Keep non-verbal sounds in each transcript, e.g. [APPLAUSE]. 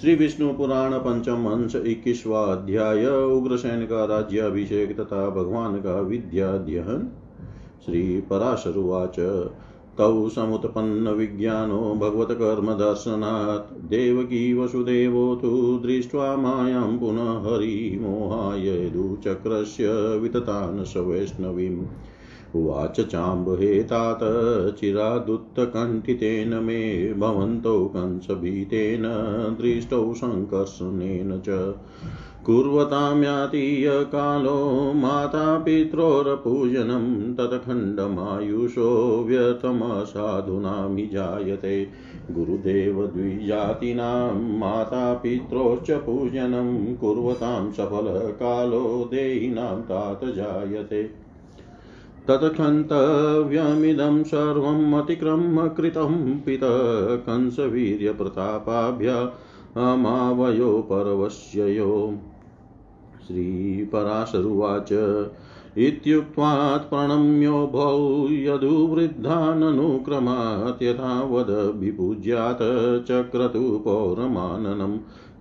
श्री विष्णु पुराण पंचम अंश इक्कीसवा अध्याय उग्रसेन का राज्याभिषेक तथा भगवान का विद्याध्ययन श्री पराशरुवाच तौ समुत्पन्न विज्ञानो भगवत्कर्मदर्शनात्। देवकी वसुदेवो तु दृष्ट्वा मायां पुनः हरिमोहायदुचक्रस्य विततान् स वैष्णवीम्। उवाच चाम्बहे तात, चिरादुत्तकण्ठितेन मे भवन्तौ कंसभीतेन, दृष्टौ सङ्कर्षणेन च। कुर्वतां यातीयकालो मातापित्रोरपूजनं तत्खण्डमायुषो व्यर्थमसाधूनां जायते गुरुदेवद्विजातीनां मातापित्रोश्च पूजनं, कुर्वतां सफलकालो देहिनां तात जायते। तत्क्षन्तव्यमिदं सर्वम् अतिक्रम्य कृतं पितः कंसवीर्यप्रतापाभ्यामावयो परवश्ययो श्रीपराशरुवाच। इत्युक्त्वात् प्रणम्योभौ यदुवृद्धाननुक्रमात् यथावद विपूज्यात् चक्रतु पौरमाननम्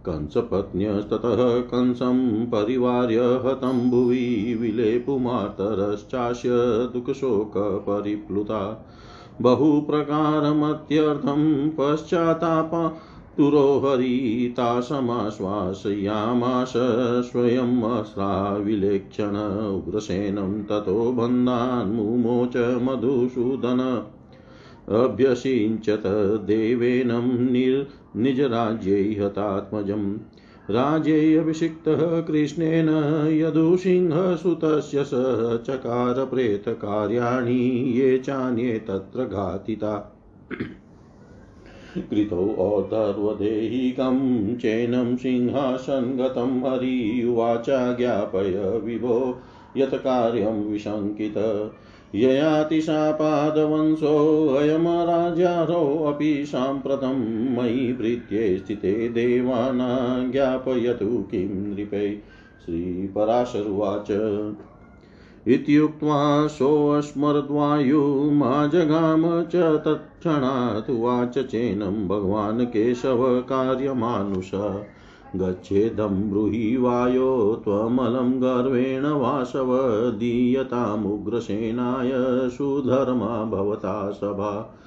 कंसपत्न्यस्ततः कंसं परिवार्य हतं भुवि विलेपुमातरश्चास्य दुःखशोकपरिप्लुता। बहुप्रकारमत्यर्थं पश्चात्तापा तुरोहरिता समाश्वासयामास स्वयमस्राविलेक्षण उग्रसेनं ततो बन्धान् मुमोच मधुसूदन। अभ्यषिञ्चत देवेनं निर् निजराज्ये हतात्मजम् राज्येऽभिषिक्तः कृष्णेन यदुसिंहसुतस्य स चकार प्रेतकार्याणि ये चान्ये तत्र घातिता। [COUGHS] कृतौ औदर्वदेहिकं चैनं सिंहासनगतं हरि उवाचा ज्ञापय विभो यत् कार्यं विशङ्कित। ययातिशापादवंशोऽयमराजारोऽपि साम्प्रतं मयि भृत्ये स्थिते देवाना ज्ञापयतु किं नृपै। श्रीपराशरुवाच। इत्युक्त्वा सोऽस्मरद्वायुमाजगाम च तत्क्षणात् उवाच चेनं भगवान् केशवकार्यमानुष। गच्छेदं ब्रूहि वायो त्वमलं गर्वेण वासव दीयतामुग्रसेनाय सुधर्मा भवता सभा।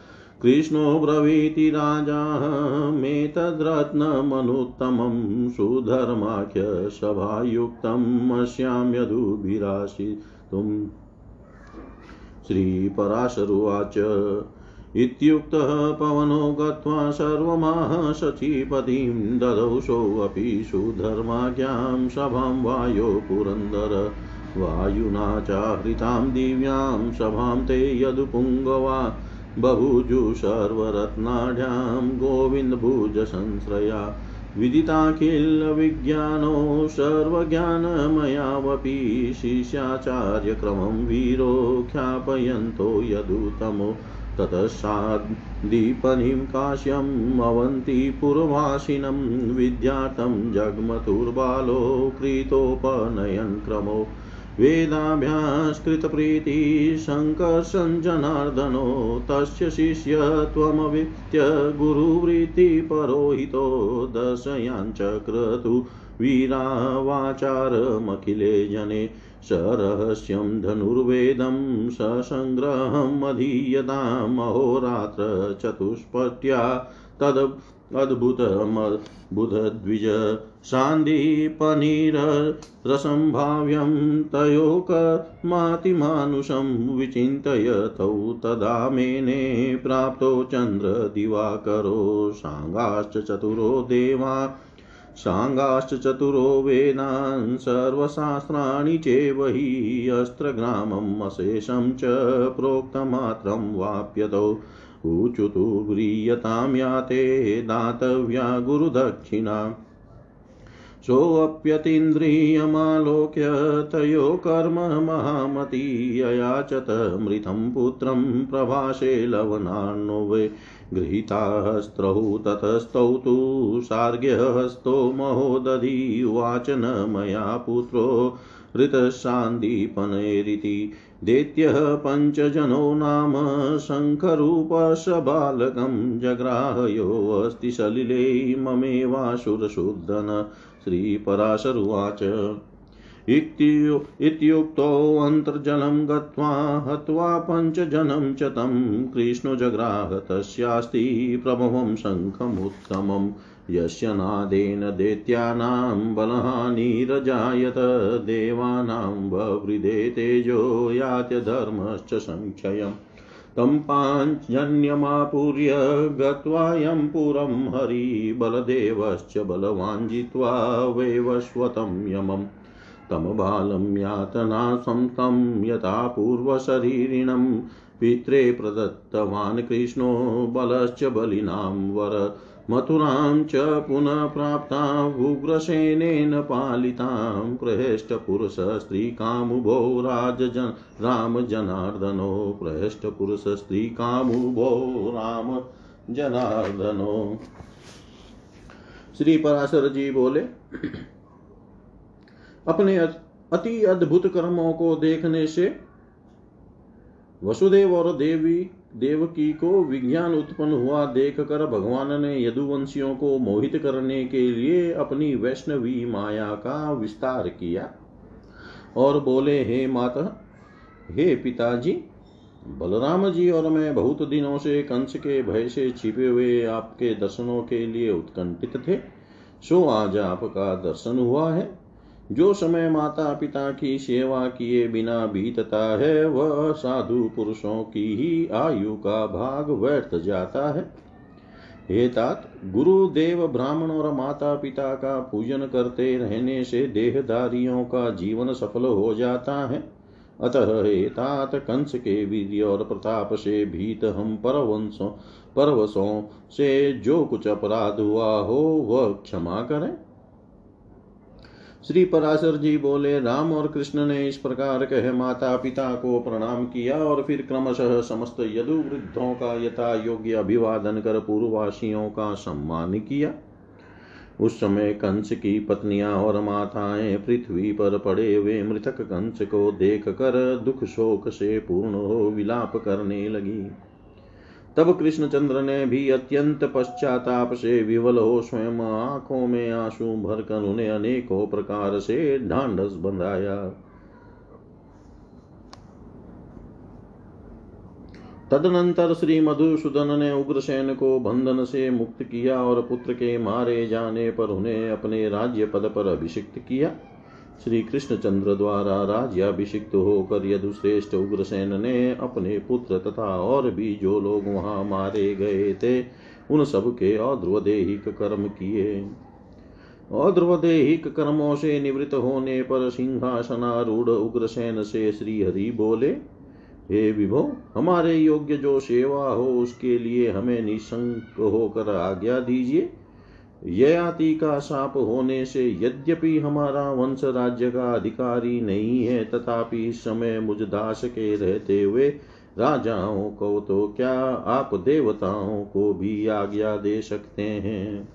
कृष्णो ब्रवीति राजाहमेतद्रत्नमनुत्तमं सुधर्माख्यसभायुक्तम् अस्यां यदुभिराशितुम् श्रीपराशरुवाच। इत्युक्तः पवनो गत्वा सर्वमाह शचीपतिं ददौ सोऽपि सुधर्माज्ञां सभां वायो पुरन्दर। वायुना चाहृतां दिव्यां सभां ते यदुपुङ्गवा बभूजु सर्वरत्नाढ्यां गोविन्दभुजसंश्रया। विदिताखिलविज्ञानो सर्वज्ञानमयावपि शिष्याचार्यक्रमं वीरो ख्यापयन्तो यदुतमो ततस्साद्दीपनिं काश्यम् अवन्तिपुरवासिनं विद्यार्थं जग्मतुर्बालो कृतोपनयन् क्रमो वेदाभ्यासकृतप्रीतिः शङ्कर्षञ्जनार्दनो तस्य शिष्यत्वमवित्य गुरुवृत्तिपरोहितो दर्शयाञ्चक्रतु वीरावाचारमखिले जने सरहस्यं धनुर्वेदं ससङ्ग्रहम् अधीयतामहोरात्र चतुष्पट्या तद् अद्भुतमद्भुतद्विज सान्दीपनीरसम्भाव्यं तयोकमातिमानुषं विचिन्तयतौ तदा मेने प्राप्तो चन्द्रदिवाकरो साङ्गाश्च चतुरो देवा साङ्गाश्च चतुरो वेदान् सर्वशास्त्राणि चैव हि अस्त्रग्रामम् अशेषं च प्रोक्तमात्रं वाप्यतौ। ऊचुतु व्रीयतां याते दातव्या गुरुदक्षिणा। सोऽप्यतीन्द्रियमालोक्य तयो कर्म महामती। अयाचत मृतं पुत्रं प्रभाषे लवनान्नो वे। गृहीतास्त्रौ ततस्तौ तु सार्ग्यहस्तो महोदधि उवाच न मया पुत्रो ऋतशान्दीपनैरिति दैत्यः पञ्चजनो नाम शङ्खरूपशबालकं जग्राहयोऽस्ति सलिले ममेवासुरशूर्धन श्रीपराशरुवाच इत्युक्तोऽन्तर्जलं गत्वा हत्वा पञ्चजनं च तं कृष्णो जग्राह तस्यास्ति प्रभवं शङ्खमुत्तमम् यस्य नादेन दैत्यानां बलहानिरजायत देवानां ववृदे तेजो यात्यधर्मश्च संक्षयम् तं पाञ्जन्यमापूर्य गत्वायं पुरं हरिबलदेवश्च बलवान् जित्वा वैवस्वतं यमम्। तं बालं यातनासं तं यथा पूर्वशरीरिणं। पित्रे प्रदत्तवान् कृष्णो बलश्च बलिनां वर। मथुरां च पुनः प्राप्ता उग्रसेनेन पालितां प्रहेष्टपुरुषस्त्रीकामुभो राजजन रामजनार्दनो। राम जनार्दनो श्री पराशर जी बोले अपने अति अद्भुत कर्मों को देखने से वसुदेव और देवी, देवकी को विज्ञान उत्पन्न हुआ देखकर भगवान ने यदुवंशियों को मोहित करने के लिए अपनी वैष्णवी माया का विस्तार किया और बोले, हे माता, हे पिताजी, बलराम जी और मैं बहुत दिनों से कंस के भय से छिपे हुए आपके दर्शनों के लिए उत्कंठित थे। सो आज आपका दर्शन हुआ है। जो समय माता पिता की सेवा किए बिना बीतता है, वह साधु पुरुषों की ही आयु का भाग व्यर्थ जाता है। हे तात गुरु देव ब्राह्मण और माता पिता का पूजन करते रहने से देहधारियों का जीवन सफल हो जाता है। अतः हे तात, कंस के वीर्य और प्रताप से भीत हम परवंशों, परवशों से जो कुछ अपराध हुआ हो, वह क्षमा करें। श्री पराशर जी बोले, राम और कृष्ण ने इस प्रकार कह माता पिता को प्रणाम किया और फिर क्रमशः समस्त यदु वृद्धों का यथा योग्य अभिवादन कर पूर्ववासियों का सम्मान किया। उस समय कंस की पत्नियाँ और माताएँ पृथ्वी पर पड़े हुए मृतक कंस को देख कर दुख शोक से पूर्ण हो विलाप करने लगी। तब कृष्णचंद्र ने भी अत्यंत पश्चाताप से विवल हो स्वयं आँखों में आँसू भरकर उन्हें अनेकों प्रकार से ढांढस बंधाया। तदनंतर श्री मधुसूदन ने उग्रसेन को बंधन से मुक्त किया और पुत्र के मारे जाने पर उन्हें अपने राज्य पद पर अभिषिक्त किया। श्री कृष्णचंद्र द्वारा राज्याभिषिक्त होकर यदुश्रेष्ठ उग्रसेन ने अपने पुत्र तथा और भी जो लोग वहाँ मारे गए थे, उन सब के अध्रुवदेहिक कर्म किए। अध्रुवदेहिक कर्मों से निवृत्त होने पर सिंहासनारूढ़ उग्रसेन से श्री हरि बोले, हे विभो, हमारे योग्य जो सेवा हो, उसके लिए हमें निशंक होकर आज्ञा दीजिए। ययाति का साप होने से यद्यपि हमारा वंश राज्य का अधिकारी नहीं है, तथापि इस समय मुझ दास के रहते हुए राजाओं को तो क्या आप देवताओं को भी आज्ञा दे सकते हैं?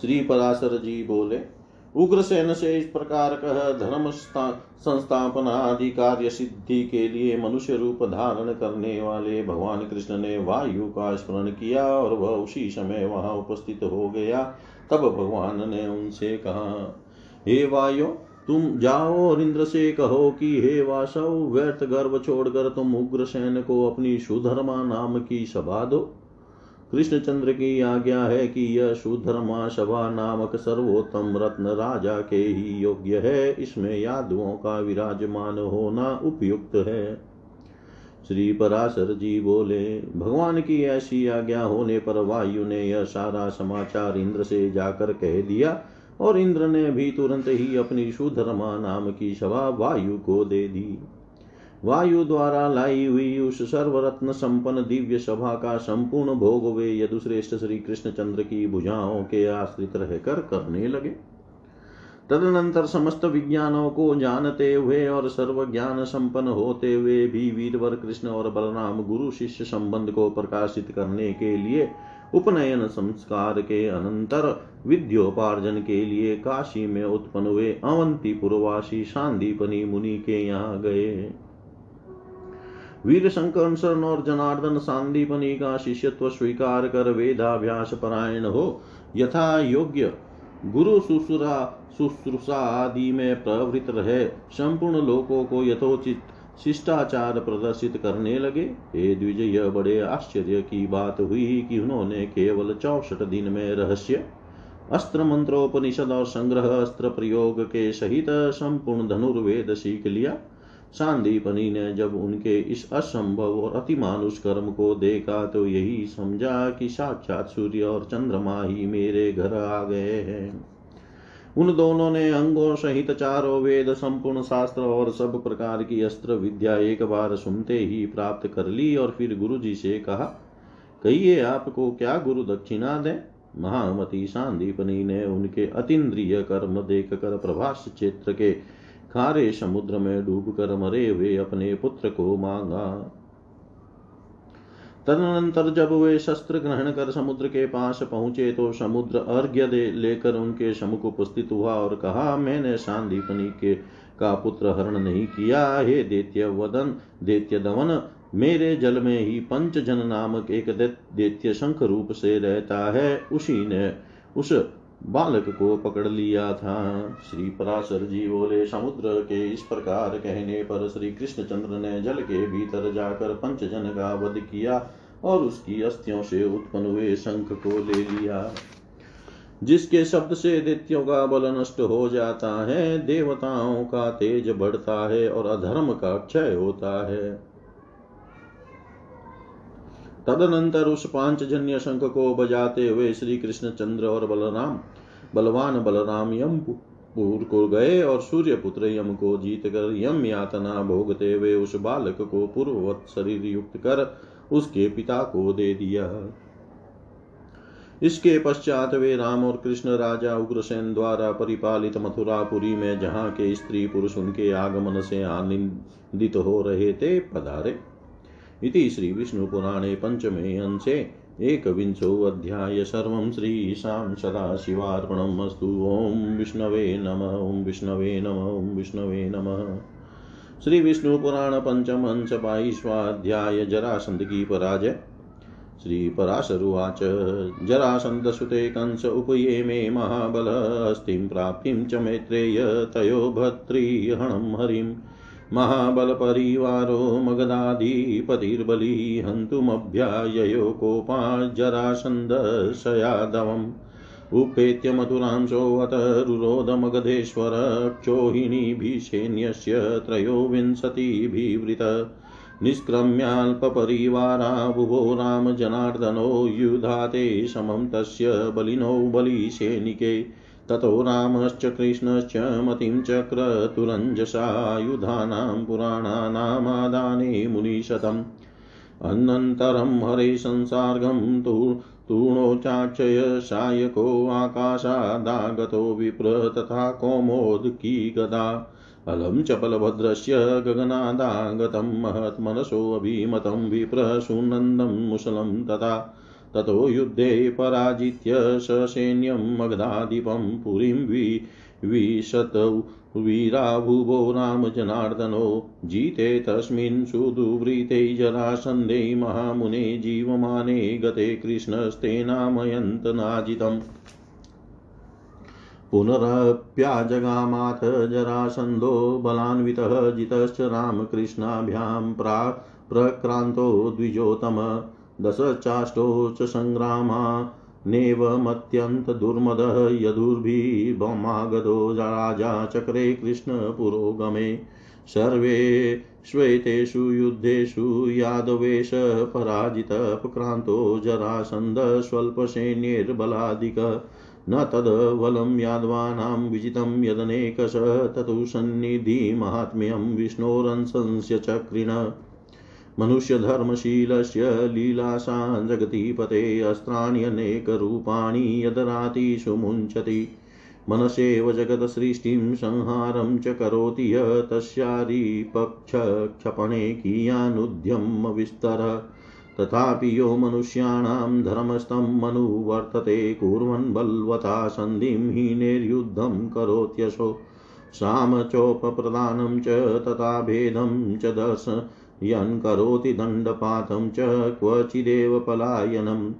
श्री पराशर जी बोले उग्रसेन से इस प्रकार कह धर्म संस्थापना आदि कार्य सिद्धि के लिए मनुष्य रूप धारण करने वाले भगवान कृष्ण ने वायु का स्मरण किया और वह उसी समय वहाँ उपस्थित हो गया। तब भगवान ने उनसे कहा, हे वायु, तुम जाओ और इंद्र से कहो कि हे वासव, व्यर्थ गर्भ छोड़कर तुम उग्रसेन को अपनी सुधर्मा नाम की सभा दो। कृष्णचंद्र की आज्ञा है कि यह सुधर्मा सभा नामक सर्वोत्तम रत्न राजा के ही योग्य है। इसमें यादवों का विराजमान होना उपयुक्त है। श्री पराशर जी बोले, भगवान की ऐसी आज्ञा होने पर वायु ने यह सारा समाचार इंद्र से जाकर कह दिया और इंद्र ने भी तुरंत ही अपनी सुधर्मा नाम की सभा वायु को दे दी। वायु द्वारा लाई हुई उस सर्वरत्न संपन्न दिव्य सभा का संपूर्ण भोग वे यदुश्रेष्ठ श्री कृष्ण चंद्र की भुजाओं के आश्रित रहकर करने लगे। तदनंतर समस्त विज्ञानों को जानते हुए और सर्व ज्ञान संपन्न होते हुए भी वीरवर कृष्ण और बलराम गुरु शिष्य संबंध को प्रकाशित करने के लिए उपनयन संस्कार के अनंतर विद्योपार्जन के लिए काशी में उत्पन्न हुए अवंती पुरवासी शांतिपनी मुनि के यहाँ गए। वीर शंकर और जनार्दन सांदीपनी का शिष्यत्व स्वीकार कर वेदाभ्यास परायण हो। यथा योग्य। गुरु सुसुरा शुश्रूषा आदि में प्रवृत्त रहे। संपूर्ण लोकों को यथोचित शिष्टाचार प्रदर्शित करने लगे। हे द्विज यह बड़े आश्चर्य की बात हुई कि उन्होंने केवल चौसठ दिन में रहस्य अस्त्र मंत्रोपनिषद और संग्रह अस्त्र प्रयोग के सहित संपूर्ण धनुर्वेद सीख लिया। सांदीपनी ने जब उनके इस असंभव और अतिमानुष कर्म को देखा तो यही समझा कि साक्षात सूर्य और चंद्रमा ही मेरे घर आ गए हैं। उन दोनों ने अंगों सहित चारों वेद, संपूर्ण शास्त्र और सब प्रकार की अस्त्र विद्या एक बार सुनते ही प्राप्त कर ली और फिर गुरु जी से कहा, कहिए आपको क्या गुरु दक्षिणा दें? महामती सांदीपनी ने उनके अतीन्द्रिय कर्म देख कर प्रभास क्षेत्र के खारे समुद्र में डूब कर मरे हुए अपने पुत्र को मांगा। तदनंतर जब वे शस्त्र ग्रहण कर समुद्र के पास पहुँचे तो समुद्र अर्घ्य दे लेकर उनके समुख उपस्थित हुआ और कहा, मैंने शांतिपनी के का पुत्र हरण नहीं किया। हे दैत्य वदन दैत्य दमन मेरे जल में ही पंच जन नामक एक दैत्य शंख रूप से रहता है। उसी ने उस बालक को पकड़ लिया था। श्री पराशर जी बोले, समुद्र के इस प्रकार कहने पर श्री कृष्णचंद्र ने जल के भीतर जाकर पंचजन का वध किया और उसकी अस्थियों से उत्पन्न हुए शंख को ले लिया। जिसके शब्द से दैत्यों का बल नष्ट हो जाता है, देवताओं का तेज बढ़ता है और अधर्म का क्षय होता है। तदनंतर उस पाँच जन्य शंख को बजाते हुए श्री कृष्ण चंद्र और बलराम, बलवान बलराम यमपुर को गए और सूर्य पुत्र यम को जीत कर यम यातना भोगते हुए उस बालक को पूर्ववत शरीर युक्त कर उसके पिता को दे दिया। इसके पश्चात वे राम और कृष्ण राजा उग्रसेन द्वारा परिपालित मथुरापुरी में जहाँ के स्त्री पुरुष उनके आगमन से आनंदित हो रहे थे, पधारे। इति श्रीविष्णुपुराणे पञ्चमे अंशे एकविंशोऽध्याय सर्वं श्रीशां सदाशिवार्पणम् अस्तु। ॐ विष्णवे नम, ॐ विष्णवे नम, ॐ विष्णवे नमः। श्री विष्णु पुराण पंचम अंश बाईसवाध्याय जरासंध की पराजय। श्री पराशरुवाच जरासन्दसुते कंस उपये मे महाबल अस्तिं प्राप्तिं च मैत्रेय तयो भर्तृहणं हरिम्। महाबलपरिवारो मगधाधिपतिर्बली हन्तुमभ्याययो कोपा जरासन्दशयादवम् उपेत्य मथुरांशोऽत रुरोधमगधेश्वर क्षोहिणीभिषेण्यस्य त्रयोविंशतिभिवृत। निष्क्रम्याल्पपरिवारा भुवो रामजनार्दनो युधाते समं तस्य बलिनो बलिसैनिके। ततो रामश्च कृष्णश्च मतिं चक्रतुरञ्जसायुधानां पुराणानामादाने मुनिशतम्। अनन्तरं हरे संसार्गं तु तूणोचाचय सायको आकाशादागतो विप्र तथा कौमोदकी गदा। अलं च बलभद्रस्य गगनादागतं महत्मनसोऽभिमतं विप्र सुनन्दं मुसलं तथा। ततो युद्धे पराजित्य ससैन्यं मगधाधिपं पुरीं वि विशतौ वीराभुवो रामजनार्दनो जीते तस्मिन् सुदुवृते जरासन्धे महामुने जीवमाने गते कृष्णस्तेनामयन्तनाजितम् पुनरप्याजगामाथ जरासन्धो बलान्वितः जितश्च रामकृष्णाभ्यां प्रा प्रक्रान्तो दशचाष्टौ च सङ्ग्रामा नेवमत्यन्तदुर्मदः यदुर्भिमागधो राजा चक्रे कृष्णपुरोगमे। सर्वे श्वेतेषु युद्धेषु यादवेश पराजितपक्रान्तो जरासन्धस्वल्पसैन्यैर्बलादिक। न तद्वलं यादवानां विजितं यदनेकश ततु सन्निधिमाहात्म्यं विष्णोरंसंस्य चक्रिण मनुष्यधर्मशीलस्य लीलासा जगतीपते अस्त्राण्यनेकरूपाणि यदरातिषु मुञ्चति। मनसेव जगत्सृष्टिं संहारं च करोति य तस्यारिपक्षक्षपणे कियानुद्यम विस्तर। तथापि यो मनुष्याणां धर्मस्थं मनुवर्तते कुर्वन् बल्वता सन्धिं हीनेर्युद्धं करोत्यशो सामचोपप्रदानं च तथा भेदं च दर्शयन् करोति दण्डपातं च क्वचिदेव पलायनम्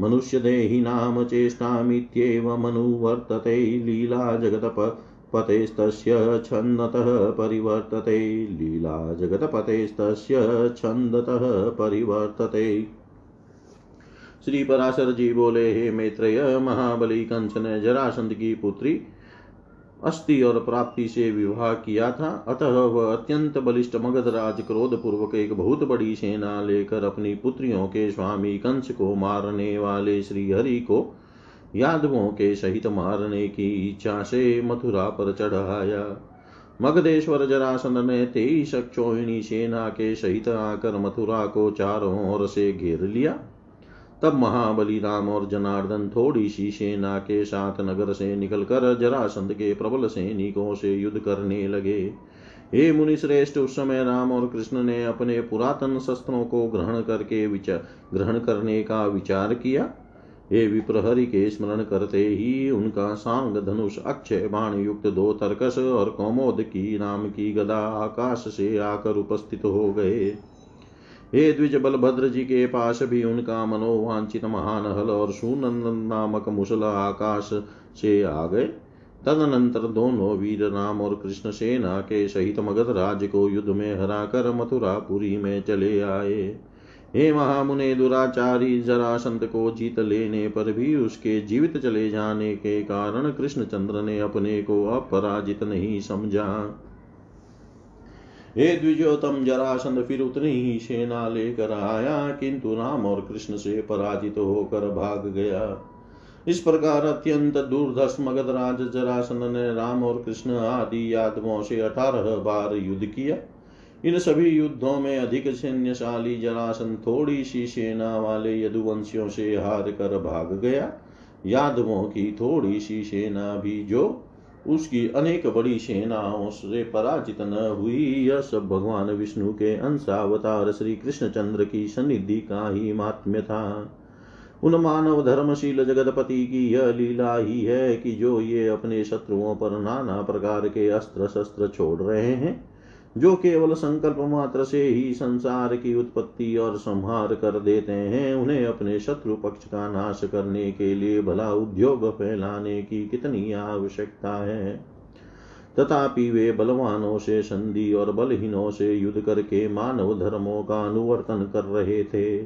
मनुष्यदेहिनां चेष्टामित्येवमनुवर्तते लीला जगतप पतेस्तस्य छन्दतः परिवर्तते। लीला जगतपतेस्तस्य छन्दतः परिवर्तते। श्री पराशर जी बोले, हे मैत्रेय, महाबली कंस ने जरासंध की पुत्री अस्थि और प्राप्ति से विवाह किया था। अतः वह अत्यंत बलिष्ठ मगधराज क्रोध पूर्वक एक बहुत बड़ी सेना लेकर अपनी पुत्रियों के स्वामी कंस को मारने वाले श्री हरि को यादवों के सहित मारने की इच्छा से मथुरा पर चढ़ाया। मगधेश्वर जरासंध ने तेईस चोहिणी सेना के सहित आकर मथुरा को चारों ओर से घेर लिया। तब महाबली राम और जनार्दन थोड़ी सी सेना के साथ नगर से निकलकर जरासंध के प्रबल सैनिकों से युद्ध करने लगे। हे मुनि श्रेष्ठ उस समय राम और कृष्ण ने अपने पुरातन शस्त्रों को ग्रहण करके विचार ग्रहण करने का विचार किया। हे विप्रहरि, के स्मरण करते ही उनका सांग धनुष, अक्षय बाण युक्त दो तर्कस और कौमोद की नाम की गदा आकाश से आकर उपस्थित हो गए। हे द्विज बलभद्र जी के पास भी उनका मनोवांचित महान हल और सुनंदन नामक मुसल आकाश से आ गए। तदनंतर दोनों वीर राम और कृष्ण सेना के सहित मगध राज को युद्ध में हराकर मथुरापुरी में चले आए। हे महामुने दुराचारी जरासंत को जीत लेने पर भी उसके जीवित चले जाने के कारण कृष्णचंद्र ने अपने को अपराजित नहीं समझा। हे द्विजोतम, जरासंध फिर उतनी ही सेना लेकर आया, किंतु राम और कृष्ण से पराजित होकर भाग गया। इस प्रकार अत्यंत दूरदर्श मगधराज जरासंध ने राम और कृष्ण आदि यादवों से अठारह बार युद्ध किया। इन सभी युद्धों में अधिक सैन्यशाली जरासन थोड़ी सी सेना वाले यदुवंशियों से हार कर भाग गया। यादवों की थोड़ी सी सेना भी जो उसकी अनेक बड़ी सेनाओं से पराजित न हुई। यह सब भगवान विष्णु के अंशावतार श्री कृष्णचंद्र की सन्निधि का ही महात्म्य था। उन मानव धर्मशील जगतपति की यह लीला ही है कि जो ये अपने शत्रुओं पर नाना प्रकार के अस्त्र शस्त्र छोड़ रहे हैं जो केवल संकल्प मात्र से ही संसार की उत्पत्ति और संहार कर देते हैं, उन्हें अपने शत्रु पक्ष का नाश करने के लिए भला उद्योग फैलाने की कितनी आवश्यकता है। तथापि वे बलवानों से संधि और बलहीनों से युद्ध करके मानव धर्मों का अनुवर्तन कर रहे थे।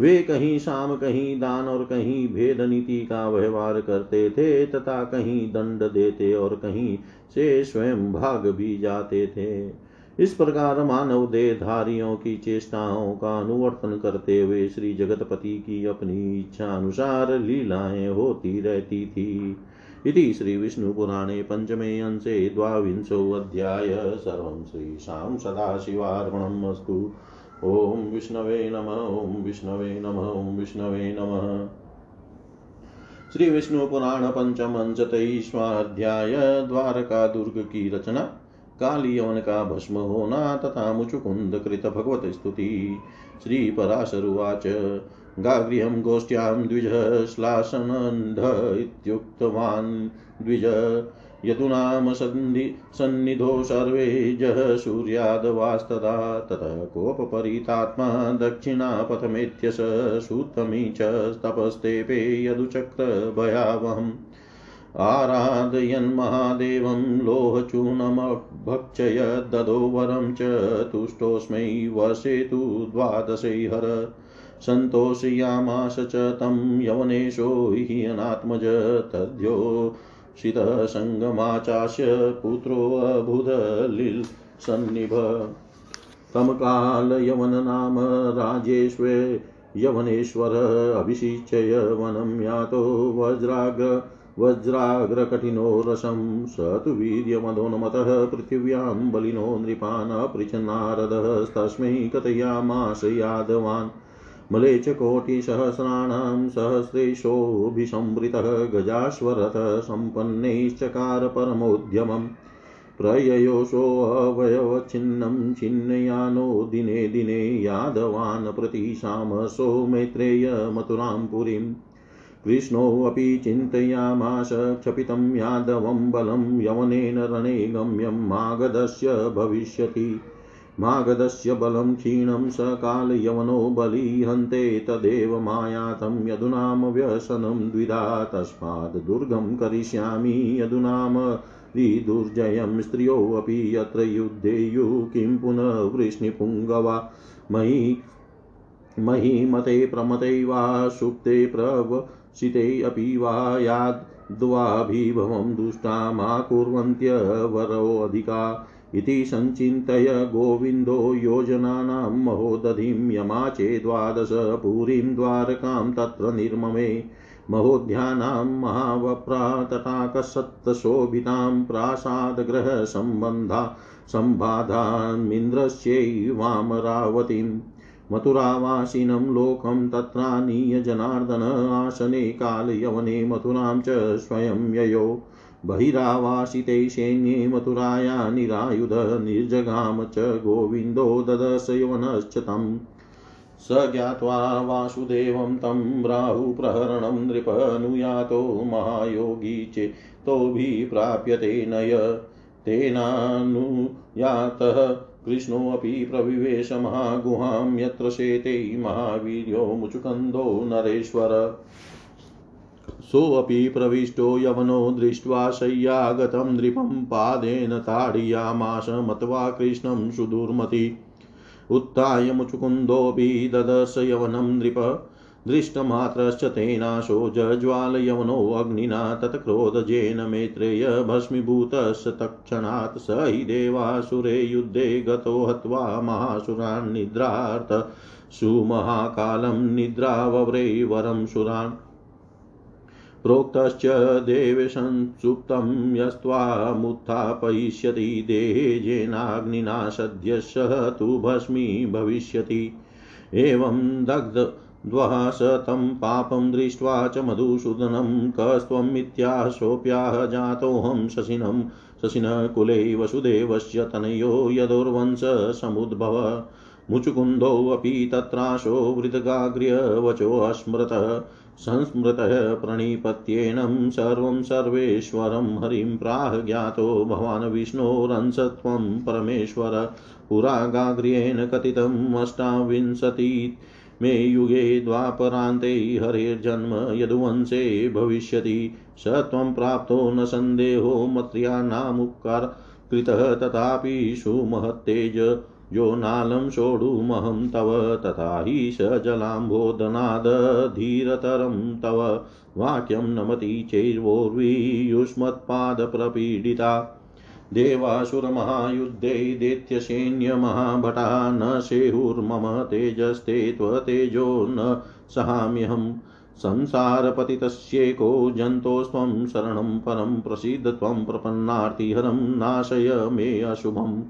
वे कहीं शाम कहीं दान और कहीं भेद नीति का व्यवहार करते थे, तथा कहीं दंड देते और कहीं से स्वयं भाग भी जाते थे। इस प्रकार मानव देहधारियों की चेष्टाओं का अनुवर्तन करते हुए श्री जगतपति की अपनी इच्छा अनुसार लीलाएँ होती रहती थी। इति श्रीविष्णुपुराणे पञ्चमे अंशे द्वाविंशोऽध्याय सर्वं श्रीशां सदाशिवार्पणम् अस्तु। ॐ विष्णवे नम, ॐ विष्णवे नम, ॐ विष्णवे नमः। श्री विष्णु पुराण पंचम अंश तेईसवाध्याय द्वारका दुर्ग की रचना। काली यवन का भस्म होना तथा मुचुकुंद कृत भगवत स्तुति श्री पराशरुवाच गागृहं गोष्ठ्यां द्विज श्लासनन्ध इत्युक्तवान् द्विज। यदुनाम सन्धि सन्निधो सर्वे जः सूर्यादवास्तदा। ततः कोपपरीतात्मा दक्षिणापथमेत्यस सूतमी च तपस्तेपे यदुचक्रभयावहम्। आराधयन्महादेवं लोहचूर्णमभक्षय ददो वरं च तुष्टोऽस्मै वर्षे तु द्वादशैहर सन्तोषयामास च तं यवनेशो हि अनात्मज तद्योषितसङ्गमाचास्य पुत्रोऽबुधलिल् सन्निभ। तं कालयवननाम राजेश्वे यवनेश्वर अभिषिच्य वनं यातो वज्राग्र वज्राग्रकठिनो रसं स तु वीर्यमधोन्मतः पृथिव्यां बलिनो नृपान् अपृच्छन्नारदस्तस्मै कथयामास यादवान् मलेचकोटिसहस्राणां सहस्रेशोऽभिसंवृतः गजाश्वरथ सम्पन्नैश्चकार परमोद्यमम् प्रययोषोऽवयवच्छिन्नं छिन्नयानो दिने दिने यादवान् प्रतिशामसो मैत्रेय मथुरां पुरीम् कृष्णोऽपि चिन्तयामाश क्षपितं यादवं बलं यवनेन रणे गम्यं मागधस्य भविष्यति। मागधस्य बलं क्षीणं कालयवनो बलिहन्ते तदेव मायातं यदुनाम व्यसनं द्विधा तस्मात् दुर्गं करिष्यामि यदुनाम दुर्जयं स्त्रियोऽपि यत्र युद्धेयुः किं पुनः वृष्णिपुङ्गवा मयि महीमते प्रमते वा सुप्ते प्रव शितेऽपि वा याद्वाभिभवं दुष्टामाकुर्वन्त्यवरोऽधिका इति सञ्चिन्तय गोविन्दो योजनानां महोदधिं यमाचे द्वादश पुरीं द्वारकां तत्र निर्ममे महोद्यानां महावप्रा तटाकसत्तशोभितां प्रासादगृहसम्बन्धा सम्बाधान्मिन्द्रस्यैवामरावतीम् मथुरावासिनं लोकं तत्रानीय जनार्दन आसने कालयवने मथुरां च स्वयं ययो। बहिरावासिते सैन्ये मथुराया निरायुध, निर्जगाम च गोविन्दो ददश यवनश्च तम् स ज्ञात्वा वासुदेवं तं राहुप्रहरणं नृपनुयातो महायोगी चेतोभिप्राप्यते नय। तेनानुयातः कृष्णोऽपि प्रविवेश महागुहां यत्र शेते महावीर्यो मुचुकन्दो नरेश्वर। सोऽपि प्रविष्टो यवनो दृष्ट्वा शय्यागतं नृपं पादेन ताडयामाश मत्वा कृष्णं सुदुर्मति। उत्थाय मुचुकुन्दोऽपि ददर्श यवनं नृप दृष्टमात्रश्च तेनाशो जज्वालयवनोऽग्निना तत्क्रोधजेन मेत्रेय भस्मीभूतस्य तत्क्षणात् स हि देवासुरे युद्धे गतो हत्वा महासुरान् निद्रार्थ सुमहाकालं निद्रावव्रे वरं सुरान्। प्रोक्तश्च देवसंसुप्तं यस्त्वामुत्थापयिष्यति देहे जेनाग्निना सद्यः तु भस्मी भविष्यति। एवं दग्ध द्वः स पापं दृष्ट्वा च मधुसूदनं कस्त्वमित्याशोऽप्याह जातोऽहं शशिनं शशिनकुले वसुदेवस्य तनयो यदुर्वंश समुद्भव। मुचुकुन्दोऽपि तत्राशो वृदगाग्र्यवचोऽस्मृतः संस्मृतः प्रणिपत्येनं सर्वं सर्वेश्वरं हरिं प्राह ज्ञातो भवान् विष्णोरंस त्वं परमेश्वर। पुरा गाग्र्येण कथितम् अष्टाविंशति मे युगे द्वापरान्ते हरेर्जन्म यदुवंशे भविष्यति। स त्वं प्राप्तो न सन्देहो मत्र्याणामुपकार कृतः तथापि सुमहत्तेज। यो नालं सोढुमहं तव तथा हि स जलाम्बोदनादधीरतरं तव। वाक्यं नमति चैर्वोर्वीयुष्मत्पादप्रपीडिता। देवासुरमहायुद्धे दैत्यसैन्यमहाभटा न सेहुर्मम तेजस्ते त्वतेजो न सहाम्यहम् संसारपतितस्येको जन्तोस्त्वं शरणं परं प्रसीद त्वं प्रपन्नार्तिहरं नाशय मे अशुभम्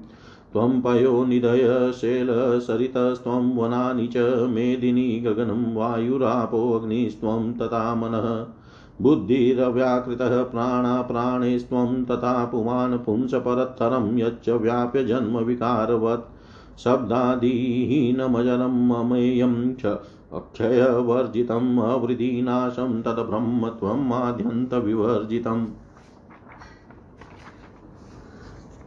त्वं पयो निधय शैलसरितस्त्वं वनानि च मेदिनी गगनं वायुरापोऽग्निस्त्वं तथा मनः। बुद्धिरव्याकृतः प्राणाप्राणेस्त्वं तथा पुमान् पुंसपरत्तरं यच्च व्याप्य जन्मविकारवत् शब्दादिहीनमजरं ममेयं च अक्षयवर्जितम् अवृधिनाशं तद्ब्रह्म त्वम् आद्यन्तविवर्जितम्।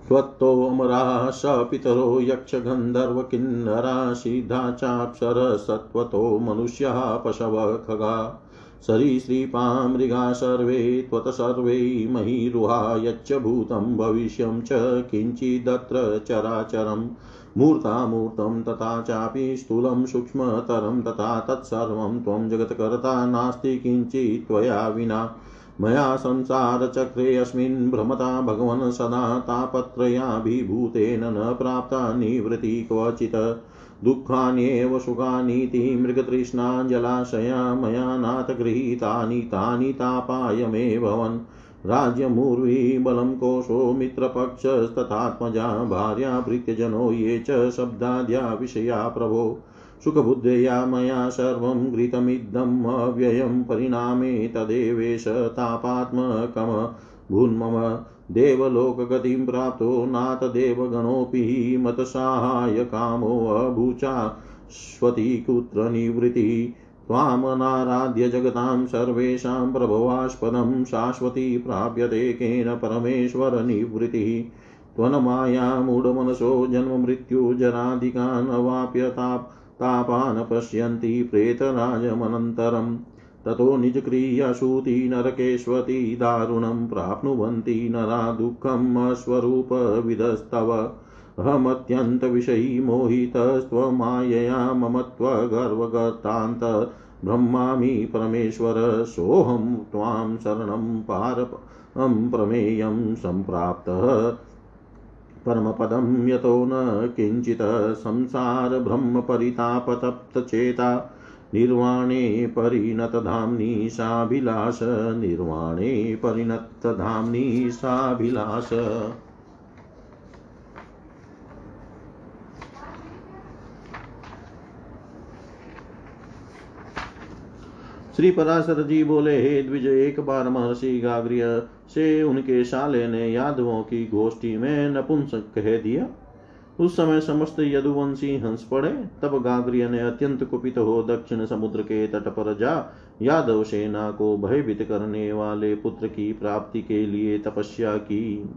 त्वत्तोऽमराः स पितरो यक्षगन्धर्वकिन्नरा सिद्धा चाप्सरसत्त्वतो मनुष्याः पशवः खगा सरीसृपा मृगा सर्वे त्वत्सर्वै महीरुहा यच्च भूतं भविष्यं च किञ्चिदत्र चराचरम् मूर्तामूर्तं तथा चापि स्थूलं सूक्ष्मतरं तथा तत्सर्वं त्वं जगत्कर्ता नास्ति किञ्चित् त्वया विना। मया संसारचक्रेऽस्मिन् भ्रमता भगवन् सदा तापत्रयाभिभूतेन न प्राप्ता निवृत्ति क्वचित्। दुःखान्येव सुखानीति मृगतृष्णाञ्जलाशया मया नाथ गृहीतानि तानि तापाय मे भवन् राज्यमूर्वी बलं कोशो मित्रपक्षस्तथात्मजा भार्या भृत्यजनो ये च शब्दाद्या विषया प्रभो। सुखबुद्धया मया सर्वं घृतमिदम् अव्ययं परिणामे तदेवेश तापात्मकम भून्मम देवलोकगतिं प्राप्तो नाथ देवगणोऽपि मतसाहाय्यकामोऽभूचा स्वती निवृत्तिः त्वामनाराध्य जगतां सर्वेषां प्रभवास्पदं शाश्वती प्राप्यते केन परमेश्वरनिवृत्तिः त्वन्मायामूढमनसो जन्ममृत्युजराधिकान् अवाप्यताप् तापान् पश्यन्ति प्रेतराजमनन्तरम्। ततो निजक्रियासूति नरकेष्वति दारुणं प्राप्नुवन्ति नरा दुःखम् स्वरूपविदस्तव अहमत्यन्तविषयी मोहितस्त्वमायया मम त्वगर्वगतान्त ब्रह्मामि परमेश्वर, सोऽहं त्वां शरणं पारपं प्रमेयं सम्प्राप्तः। परमपदं यतो न किञ्चित् संसारब्रह्मपरितापतप्तचेता निर्वाणे परिणतधाम्नि साभिलाष। निर्वाणे परिणतधाम्नि साभिलाष। श्री पराशर जी बोले, हे द्विज, एक बार महर्षि गाग्रिय, से उनके शाले ने यादवों की गोष्ठी में नपुंसक कह दिया। उस समय समस्त यदुवंशी हंस पड़े। तब गाग्रिय ने अत्यंत कुपित हो दक्षिण समुद्र के तट पर जा। यादव सेना को भयभीत करने वाले पुत्र की प्राप्ति के लिए तपस्या की।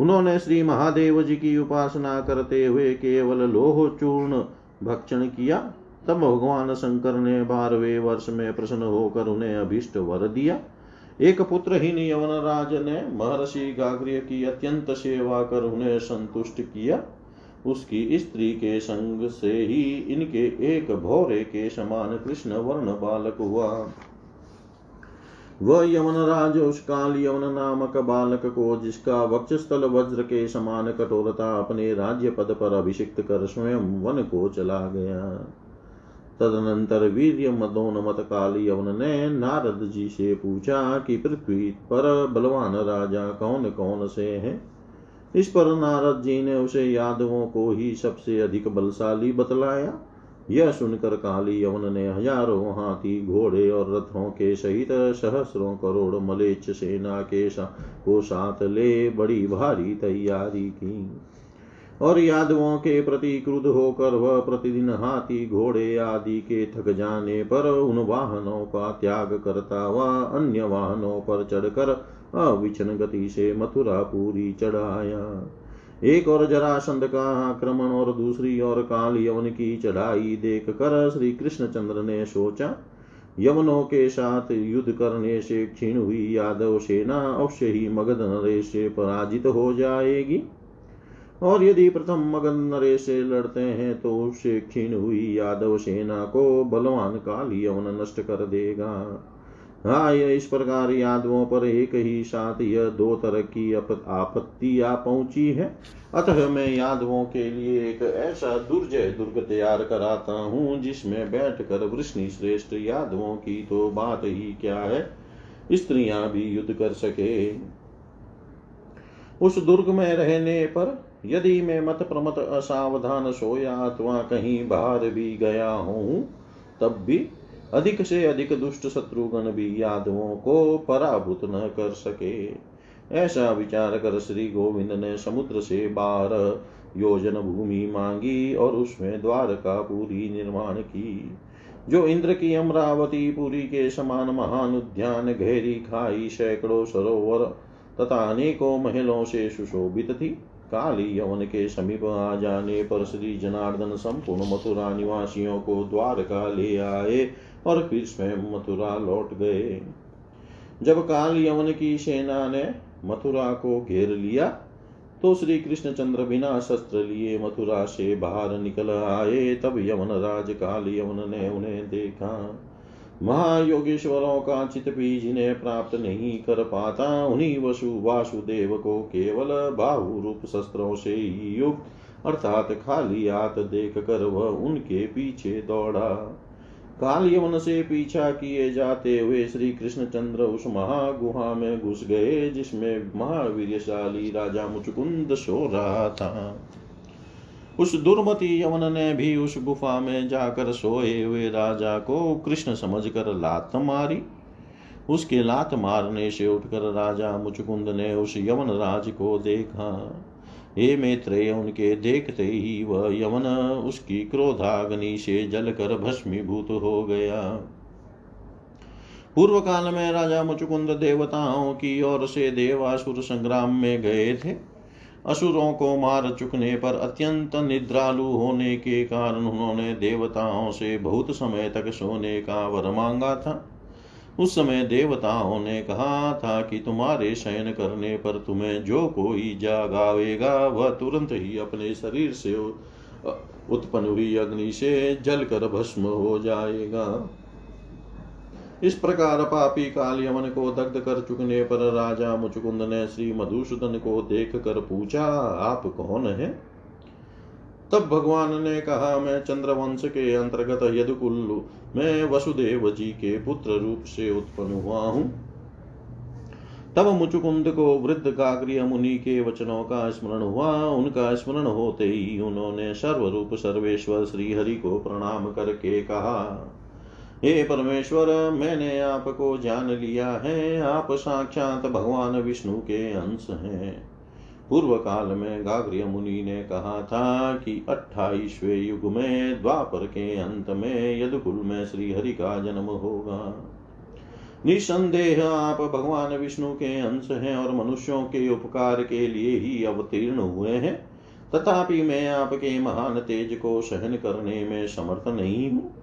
उन्होंने श्री महादेव जी की उपासना करते हुए केवल लोह चूर्ण भक्षण किया। तब भगवान शंकर ने बारहवें वर्ष में प्रसन्न होकर उन्हें अभिष्ट वर दिया। एक पुत्रहीन यवनराज ने महर्षि गाग्रिय की अत्यंत सेवा कर उन्हें संतुष्ट किया। उसकी स्त्री के संग से ही इनके एक भौरे के समान कृष्ण वर्ण बालक हुआ। वह यमनराज उस काल यमन नामक बालक को जिसका वक्षस्थल वज्र के समान कठोरता अपने राज्य पद पर अभिषिक्त कर स्वयं वन को चला गया। तदनंतर वीर्य मदोन्मत काली यवन ने नारद जी से पूछा कि पृथ्वी पर बलवान राजा कौन कौन से हैं? इस पर नारद जी ने उसे यादवों को ही सबसे अधिक बलशाली बतलाया। यह सुनकर काली यवन ने हज़ारों हाथी घोड़े और रथों के सहित सहस्रों करोड़ मलेच्छ सेना के सा, को साथ ले बड़ी भारी तैयारी की। और यादवों के प्रति क्रुद्ध होकर वह प्रतिदिन हाथी, घोड़े आदि के थक जाने पर उन वाहनों का त्याग करता व अन्य वाहनों पर चढ़कर अविचन गति से मथुरा पूरी चढ़ाया। एक और जरासंध का आक्रमण और दूसरी ओर काल यवन की चढ़ाई देख कर श्री कृष्णचंद्र ने सोचा, यवनों के साथ युद्ध करने से क्षीण हुई यादव सेना अवश्य ही मगध नरेश से पराजित हो जाएगी। और यदि प्रथम मगन नरेश से लड़ते हैं तो उससे क्षीण हुई यादव सेना को बलवान काल यवन नष्ट कर देगा। हाँ यह इस प्रकार यादवों पर एक ही साथ यह दो तरह की आपत्ति आ पहुँची है। अतः मैं यादवों के लिए एक ऐसा दुर्जय दुर्ग तैयार कराता हूँ, जिसमें बैठ कर वृष्णि श्रेष्ठ यादवों की तो बात ही क्या है? स्त्रियाँ भी युद्ध कर सके। उस दुर्ग में रहने पर यदि मैं मत प्रमत असावधान सोया अथवा कहीं बाहर भी गया हूँ, तब भी अधिक से अधिक दुष्ट शत्रुघ्न भी यादवों को पराभूत न कर सके। ऐसा विचार कर श्री गोविंद ने समुद्र से बारह योजन भूमि मांगी और उसमें द्वारका पूरी निर्माण की, जो इंद्र की अमरावती पुरी के समान महान उद्यान घेरी खाई, सैकड़ों सरोवर तथा अनेकों महलों से सुशोभित थी। काली यवन के समीप आ जाने पर श्री जनार्दन संपूर्ण मथुरा निवासियों को द्वारका ले आए और फिर स्वयं मथुरा लौट गए। जब काल यवन की सेना ने मथुरा को घेर लिया तो श्री कृष्णचंद्र बिना शस्त्र लिए मथुरा से बाहर निकल आए। तब यवन राज काल यवन ने उन्हें देखा। महायोगेश्वरों का चित भी जिन्हें प्राप्त नहीं कर पाता उन्हीं वसु वासुदेव को केवल बाहु रूप शस्त्रों से ही युक्त, अर्थात खाली हाथ देख कर वह उनके पीछे दौड़ा। काल यवन से पीछा किए जाते हुए श्री कृष्णचंद्र उस महागुहा में घुस गए, जिसमें महावीरशाली राजा मुचुकुंद सो रहा था। उस दुर्मति यवन ने भी उस गुफा में जाकर सोए हुए राजा को कृष्ण समझकर लात मारी। उसके लात मारने से उठकर राजा मुचकुंद ने उस यवन राज को देखा। हे मैत्रेय, उनके देखते ही वह यवन उसकी क्रोधाग्नि से जलकर भस्मीभूत हो गया। पूर्व काल में राजा मुचुकुंद देवताओं की ओर से देवासुर संग्राम में गए थे। असुरों को मार चुकने पर अत्यंत निद्रालु होने के कारण उन्होंने देवताओं से बहुत समय तक सोने का वर मांगा था। उस समय देवताओं ने कहा था कि तुम्हारे शयन करने पर तुम्हें जो कोई जागावेगा वह तुरंत ही अपने शरीर से उत्पन्न हुई अग्नि से जलकर भस्म हो जाएगा। इस प्रकार पापी काल यमन को दग्ध कर चुकने पर राजा मुचुकुंद ने श्री मधुसूदन को देख कर पूछा, आप कौन है? तब भगवान ने कहा, मैं चंद्रवंश के अंतर्गत यदुकुल्लु मैं वसुदेव जी के पुत्र रूप से उत्पन्न हुआ हूँ। तब मुचुकुंद को वृद्ध काग्रिय मुनि के वचनों का स्मरण हुआ। उनका स्मरण होते ही उन्होंने सर्वरूप सर्वेश्वर श्री हरि को प्रणाम करके कहा हे परमेश्वर, मैंने आपको जान लिया है, आप साक्षात भगवान विष्णु के अंश हैं। पूर्व काल में गाग्रिय मुनि ने कहा था कि अट्ठाईसवें युग में द्वापर के अंत में यदुकुल में श्री हरि का जन्म होगा। निसंदेह आप भगवान विष्णु के अंश हैं और मनुष्यों के उपकार के लिए ही अवतीर्ण हुए हैं। तथापि मैं आपके महान तेज को सहन करने में समर्थ नहीं हूँ।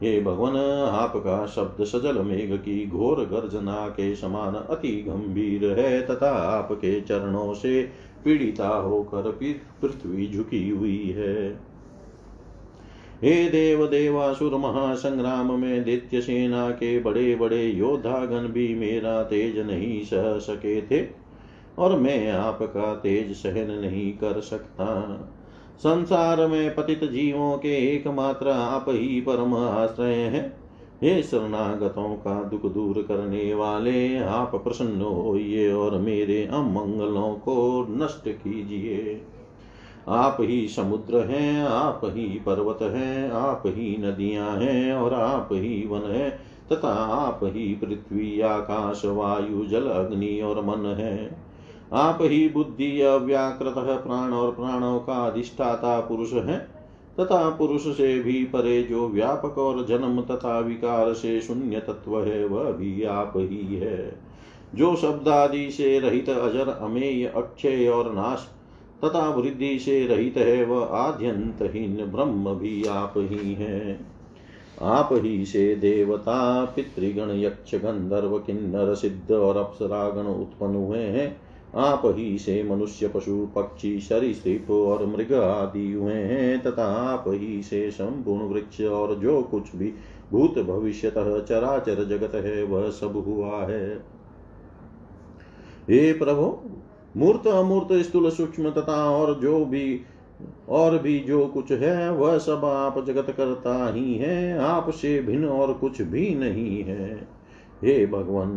हे भगवान, आपका शब्द सजल मेघ की घोर गर्जना के समान अति गंभीर है, तथा आपके चरणों से पीड़िता होकर पृथ्वी झुकी हुई है। हे देव देवासुर महासंग्राम, में दित्य सेना के बड़े बड़े योद्धागण भी मेरा तेज नहीं सह सके थे, और मैं आपका तेज सहन नहीं कर सकता। संसार में पतित जीवों के एकमात्र आप ही परम आश्रय हैं। हे शरणागतों का दुख दूर करने वाले, आप प्रसन्न होइए और मेरे अमंगलों को नष्ट कीजिए। आप ही समुद्र हैं, आप ही पर्वत हैं, आप ही नदियाँ हैं और आप ही वन है, तथा आप ही पृथ्वी, आकाश, वायु, जल, अग्नि और मन है। आप ही बुद्धि अव्याकृत प्राण और प्राणों का अधिष्ठाता पुरुष है, तथा पुरुष से भी परे जो व्यापक और जन्म तथा विकार से शून्य तत्व है, वह भी आप ही है। जो शब्दादि से रहित अजर, अमेय, अक्षय और नाश तथा वृद्धि से रहित है, वह आद्यंतहीन ब्रह्म भी आप ही है। आप ही से देवता, पितृगण, यक्ष, गंधर्व, किन्नर, सिद्ध और अप्सरागण उत्पन्न हुए हैं। आप ही से मनुष्य पशु पक्षी सरीसृप और मृग आदि हुए हैं तथा आप ही से संपूर्ण वृक्ष और जो कुछ भी भूत भविष्य चराचर जगत है, वह सब हुआ है। हे प्रभु, मूर्त, अमूर्त, स्थूल, सूक्ष्म तथा और जो भी, और भी जो कुछ है, वह सब आप जगत करता ही है, आपसे भिन्न और कुछ भी नहीं है। हे भगवान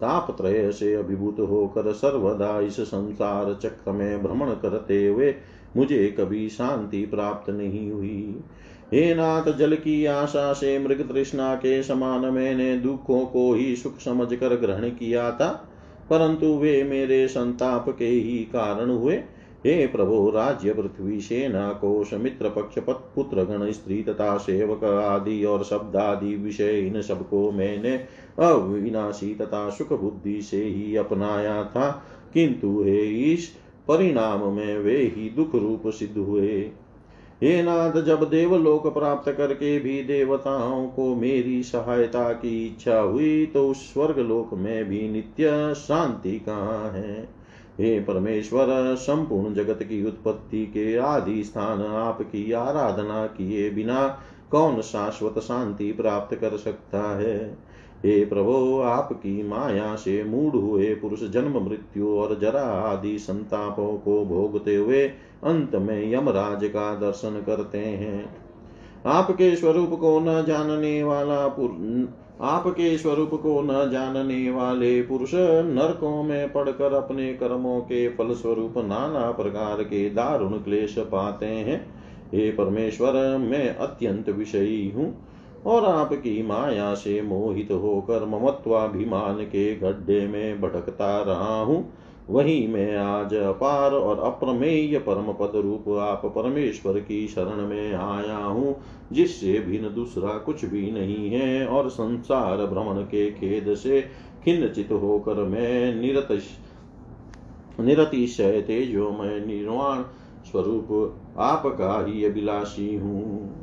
तापत्रय से अभिभूत होकर सर्वदा इस संसार चक्र में भ्रमण करते हुए मुझे कभी शांति प्राप्त नहीं हुई। हे नाथ, जल की आशा से मृग तृष्णा के समान मैंने दुखों को ही सुख समझ कर ग्रहण किया था, परंतु वे मेरे संताप के ही कारण हुए। हे प्रभु राज्य पृथ्वी सेना कोश मित्र पक्ष पुत्र गण स्त्री तथा सेवक आदि और शब्द आदि विषय, इन सबको मैंने अविनाशी तथा सुख बुद्धि से ही अपनाया था। किंतु हे इस परिणाम में वे ही दुख रूप सिद्ध हुए। हे नाथ, जब देवलोक प्राप्त करके भी देवताओं को मेरी सहायता की इच्छा हुई तो स्वर्ग लोक में भी नित्य शांति कहाँ है? हे परमेश्वर, संपूर्ण जगत की उत्पत्ति के आदि स्थान आपकी आराधना किए बिना कौन शाश्वत शांति प्राप्त कर सकता है? हे प्रभो, आपकी माया से मूड हुए पुरुष जन्म, मृत्यु और जरा आदि संतापों को भोगते हुए अंत में यमराज का दर्शन करते हैं। आपके स्वरूप को न जानने वाला आपके स्वरूप को न जानने वाले पुरुष नरकों में पड़कर अपने कर्मों के फल स्वरूप नाना प्रकार के दारुण क्लेश पाते हैं। हे परमेश्वर, मैं अत्यंत विषयी हूँ और आपकी माया से मोहित होकर ममत्वाभिमान के गड्ढे में भटकता रहा हूँ। वही मैं आज अपार और अप्रमेय परम पद रूप आप परमेश्वर की शरण में आया हूँ, जिससे भिन्न दूसरा कुछ भी नहीं है और संसार भ्रमण के खेद से खिन्नचित होकर मैं निरत निरतिशय तेजो मैं निर्वाण स्वरूप आपका ही अभिलाषी हूँ।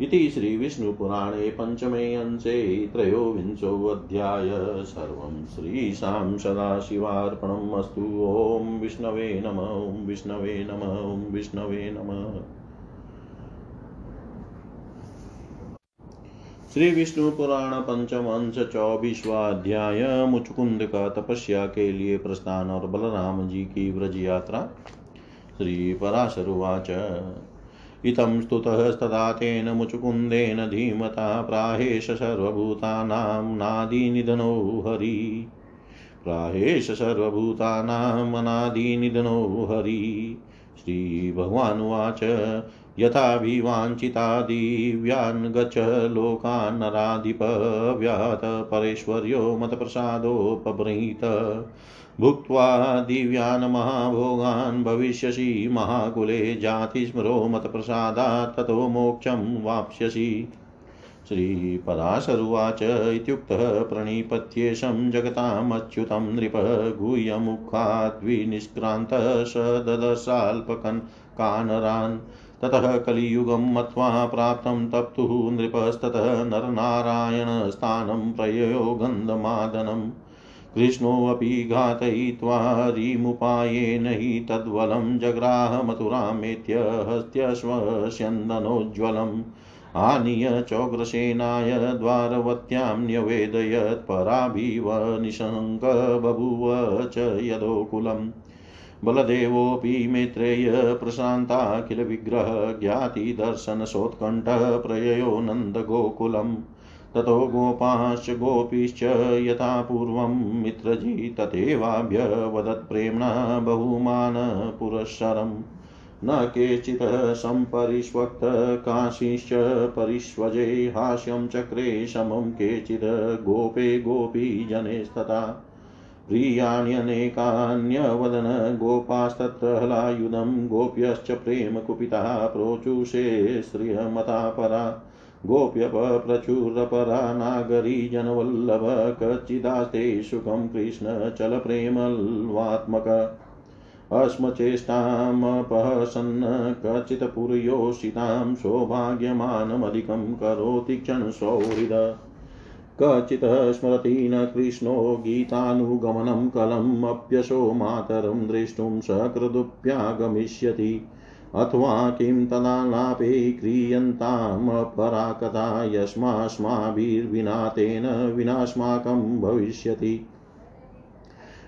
इति श्रीविष्णुपुराणे पञ्चमे अंशे त्रयोविंशोऽध्याय। सर्वं श्रीशां सदाशिवार्पणम् अस्तु। ॐ विष्णवे नम, ॐ विष्णवे नम, ॐ विष्णवे नमः। श्री विष्णु पुराण पंचम अंश चौबीसवा अध्याय। मुचकुंद का तपस्या के लिए प्रस्थान और बलराम जी की व्रज यात्रा। श्री पराशरुवाच इतं स्तुतस्तदा तेन मुचुकुन्देन धीमता प्राहेश सर्वभूतानां नादिनिधनो हरि। प्राहेश सर्वभूतानां अनादिनिधनो हरि। श्रीभगवानुवाच यथाभिवाञ्छितादिव्यान् गच्छ लोकान् नराधिपव्याहत परेश्वर्यो मतप्रसादोपबृहीत। भुक्त्वा दिव्यान् महाभोगान् भविष्यसि, महाकुले जातिस्मरो मत्प्रसादात्, ततो मोक्षं वाप्स्यसि। श्रीपराशरुवाच इत्युक्तः प्रणिपत्येशं जगतामच्युतं नृप गुह्यमुखाद्विनिष्क्रान्तः स ददशाल्पकन् कानरान्। ततः कलियुगं मत्वा प्राप्तं तप्तुः नृपस्ततः नरनारायणस्थानं प्रययो गन्धमादनम् कृष्णोऽपि घातयित्वा रीमुपायेन हि तद्वलं जग्राह हस्त्यश्वस्यन्दनोज्ज्वलम् आनीय चोग्रसेनाय द्वारवत्यां न्यवेदयत् निशङ्क बभूव च यदोकुलम्। बलदेवोऽपि मैत्रेय प्रशान्ताखिलविग्रह ज्ञातिदर्शनसोत्कण्ठः प्रययो नन्दगोकुलम्। ततो गोपाश्च गोपीश्च यथा पूर्वं मित्रजी तथैवाभ्यवदत्प्रेम्णा बहुमानपुरःसरम् न केचित् सम्परिष्वक्त काशीश्च परिष्वजे हास्यं चक्रे समं केचिद् गोपे गोपीजनेस्तथा प्रियाण्यनेकान्यवदन हलायुधं गोप्यश्च प्रेमकुपिता प्रोचुषे श्रियमता परा गोप्यपप्रचुरपरा नागरी जनवल्लभ कच्चिदास्ते सुखं कृष्णचलप्रेमल्वात्मक अस्मचेष्टामपहसन् कचित् पुर्योषितां सौभाग्यमानमधिकं करोति क्षणसौहृद कचित् स्मरति न कृष्णो गीतानुगमनं कलम् अप्यशो मातरं द्रष्टुं सकृदुप्यागमिष्यति अथवा किं तदालापे क्रियन्तामपरा कथा यस्मास्माभिर्विना तेन विनास्माकं भविष्यति।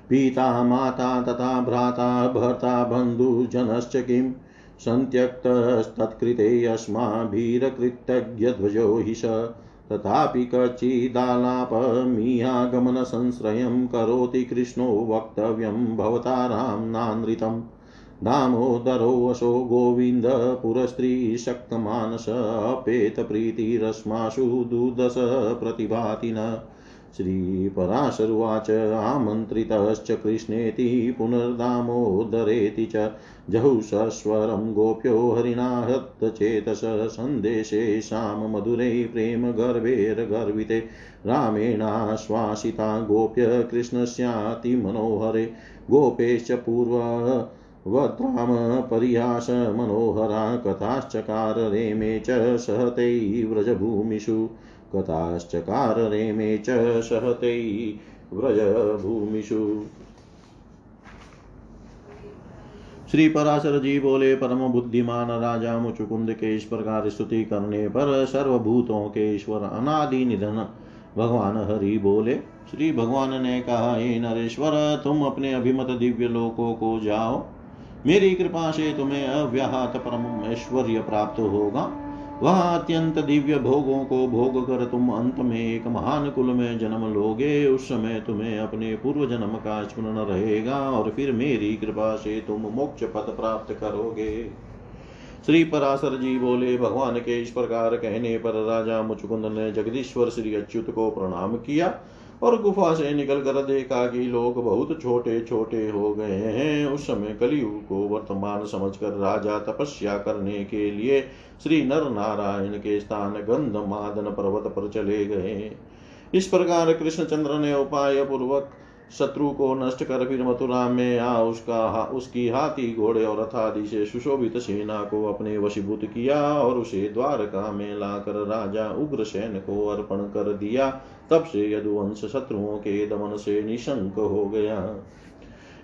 पिता, माता तथा भ्राता, भर्ता बन्धुजनश्च किं? सन्त्यक्तस्तत्कृते अस्माभिरकृतज्ञध्वजो हि स। तथापि कचिदालापमिहागमनसंश्रयं करोति कृष्णो वक्तव्यं भवतारां नानृतम् दामोदरोऽशो गोविन्द पुरस्त्रीशक्तमानस अपेतप्रीतिरस्मासु दुदश प्रतिभाति न श्रीपराशरुवाच आमन्त्रितश्च कृष्णेति पुनर्दामोदरेति च जहुसस्वरं गोप्यो हरिणाहतचेतस सन्देशेषां मधुरे प्रेमगर्भेर्गर्विते रामेणाश्वासिता गोप्य कृष्णस्यातिमनोहरे गोपेश्च पूर्व वद्राम परिहास मनोहरा कथाश्चकार रेमे च सहते व्रजभूमिषु। कथाश्चकार रेमे च सहते व्रजभूमिषु। श्री पराशर जी बोले, परम बुद्धिमान राजा मुचुकुंद के इस प्रकार स्तुति करने पर सर्वभूतों के ईश्वर अनादि निधन भगवान हरि बोले। श्री भगवान ने कहा, हे नरेश्वर, तुम अपने अभिमत दिव्य लोकों को जाओ मेरी कृपा से तुम्हें अव्याहत परम ऐश्वर्य प्राप्त होगा। वह अत्यंत दिव्य भोगों को भोग कर तुम अंत में एक महान कुल में जन्म लोगे। उस समय तुम्हें अपने पूर्व जन्म का स्मरण रहेगा और फिर मेरी कृपा से तुम मोक्ष पद प्राप्त करोगे। श्री पराशर जी बोले, भगवान के इस प्रकार कहने पर राजा मुचुकुंद ने जगदीश्वर श्री अच्युत को प्रणाम किया और गुफा से निकल कर देखा कि लोग बहुत छोटे छोटे हो गए हैं। उस समय कलियुग को वर्तमान समझकर राजा तपस्या करने के लिए श्री नर नारायण के स्थान गंध मादन पर्वत पर चले गए। इस प्रकार कृष्णचंद्र ने उपाय पूर्वक शत्रु को नष्ट कर फिर मथुरा में आ उसका उसकी हाथी घोड़े और रथादि से सुशोभित सेना को अपने वशीभूत किया और उसे द्वारका में लाकर राजा उग्रसेन को अर्पण कर दिया। तब से यदुवंश शत्रुओं के दमन से निशंक हो गया।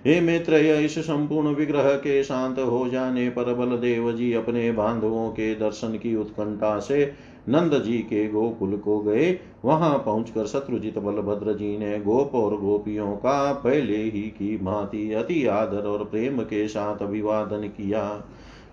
हे मित्र इस संपूर्ण विग्रह के शांत हो जाने पर बलदेव जी अपने बांधवों के दर्शन की उत्कंठा से नंद जी के गोकुल को गए। वहाँ पहुंचकर शत्रुजित बलभद्र जी ने गोप और गोपियों का पहले ही की भांति अति आदर और प्रेम के साथ अभिवादन किया।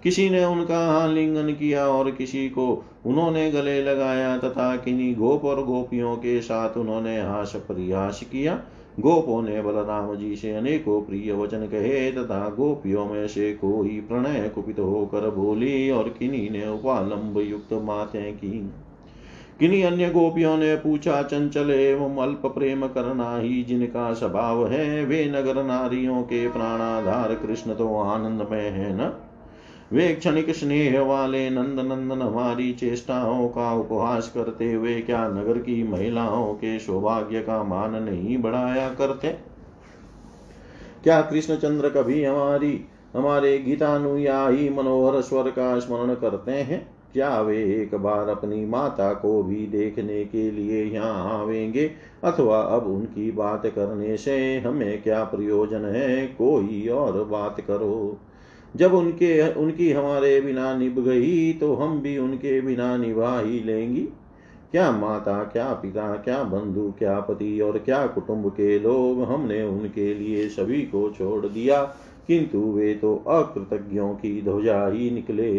किसी ने उनका आलिंगन किया और किसी को उन्होंने गले लगाया तथा किन्हीं गोप और गोपियों के साथ उन्होंने हास प्रयास किया। गोपों ने बलराम जी से अनेकों प्रिय वचन कहे तथा गोपियों में से कोई प्रणय कुपित होकर बोली और किन्हीं ने उपालंब युक्त माते की। किन्हीं अन्य गोपियों ने पूछा, चंचल एवं अल्प प्रेम करना ही जिनका स्वभाव है, वे नगर नारियों के प्राणाधार कृष्ण तो आनंद में है न? वे क्षणिक स्नेह वाले नंद नंदन हमारी चेष्टाओं का उपहास करते हुए क्या नगर की महिलाओं के सौभाग्य का मान नहीं बढ़ाया करते? क्या कृष्णचंद्र कभी हमारी, हमारे गीतानुयायी मनोहर स्वर का स्मरण करते हैं? क्या वे एक बार अपनी माता को भी देखने के लिए यहाँ आवेंगे? अथवा अब उनकी बात करने से हमें क्या प्रयोजन है? कोई और बात करो। जब उनके, उनकी हमारे बिना निभ गई तो हम भी उनके बिना निभा ही लेंगी। क्या माता, क्या पिता, क्या बंधु, क्या पति और क्या कुटुंब के लोग हमने उनके लिए सभी को छोड़ दिया, किंतु वे तो अकृतज्ञों की ध्वजा ही निकले।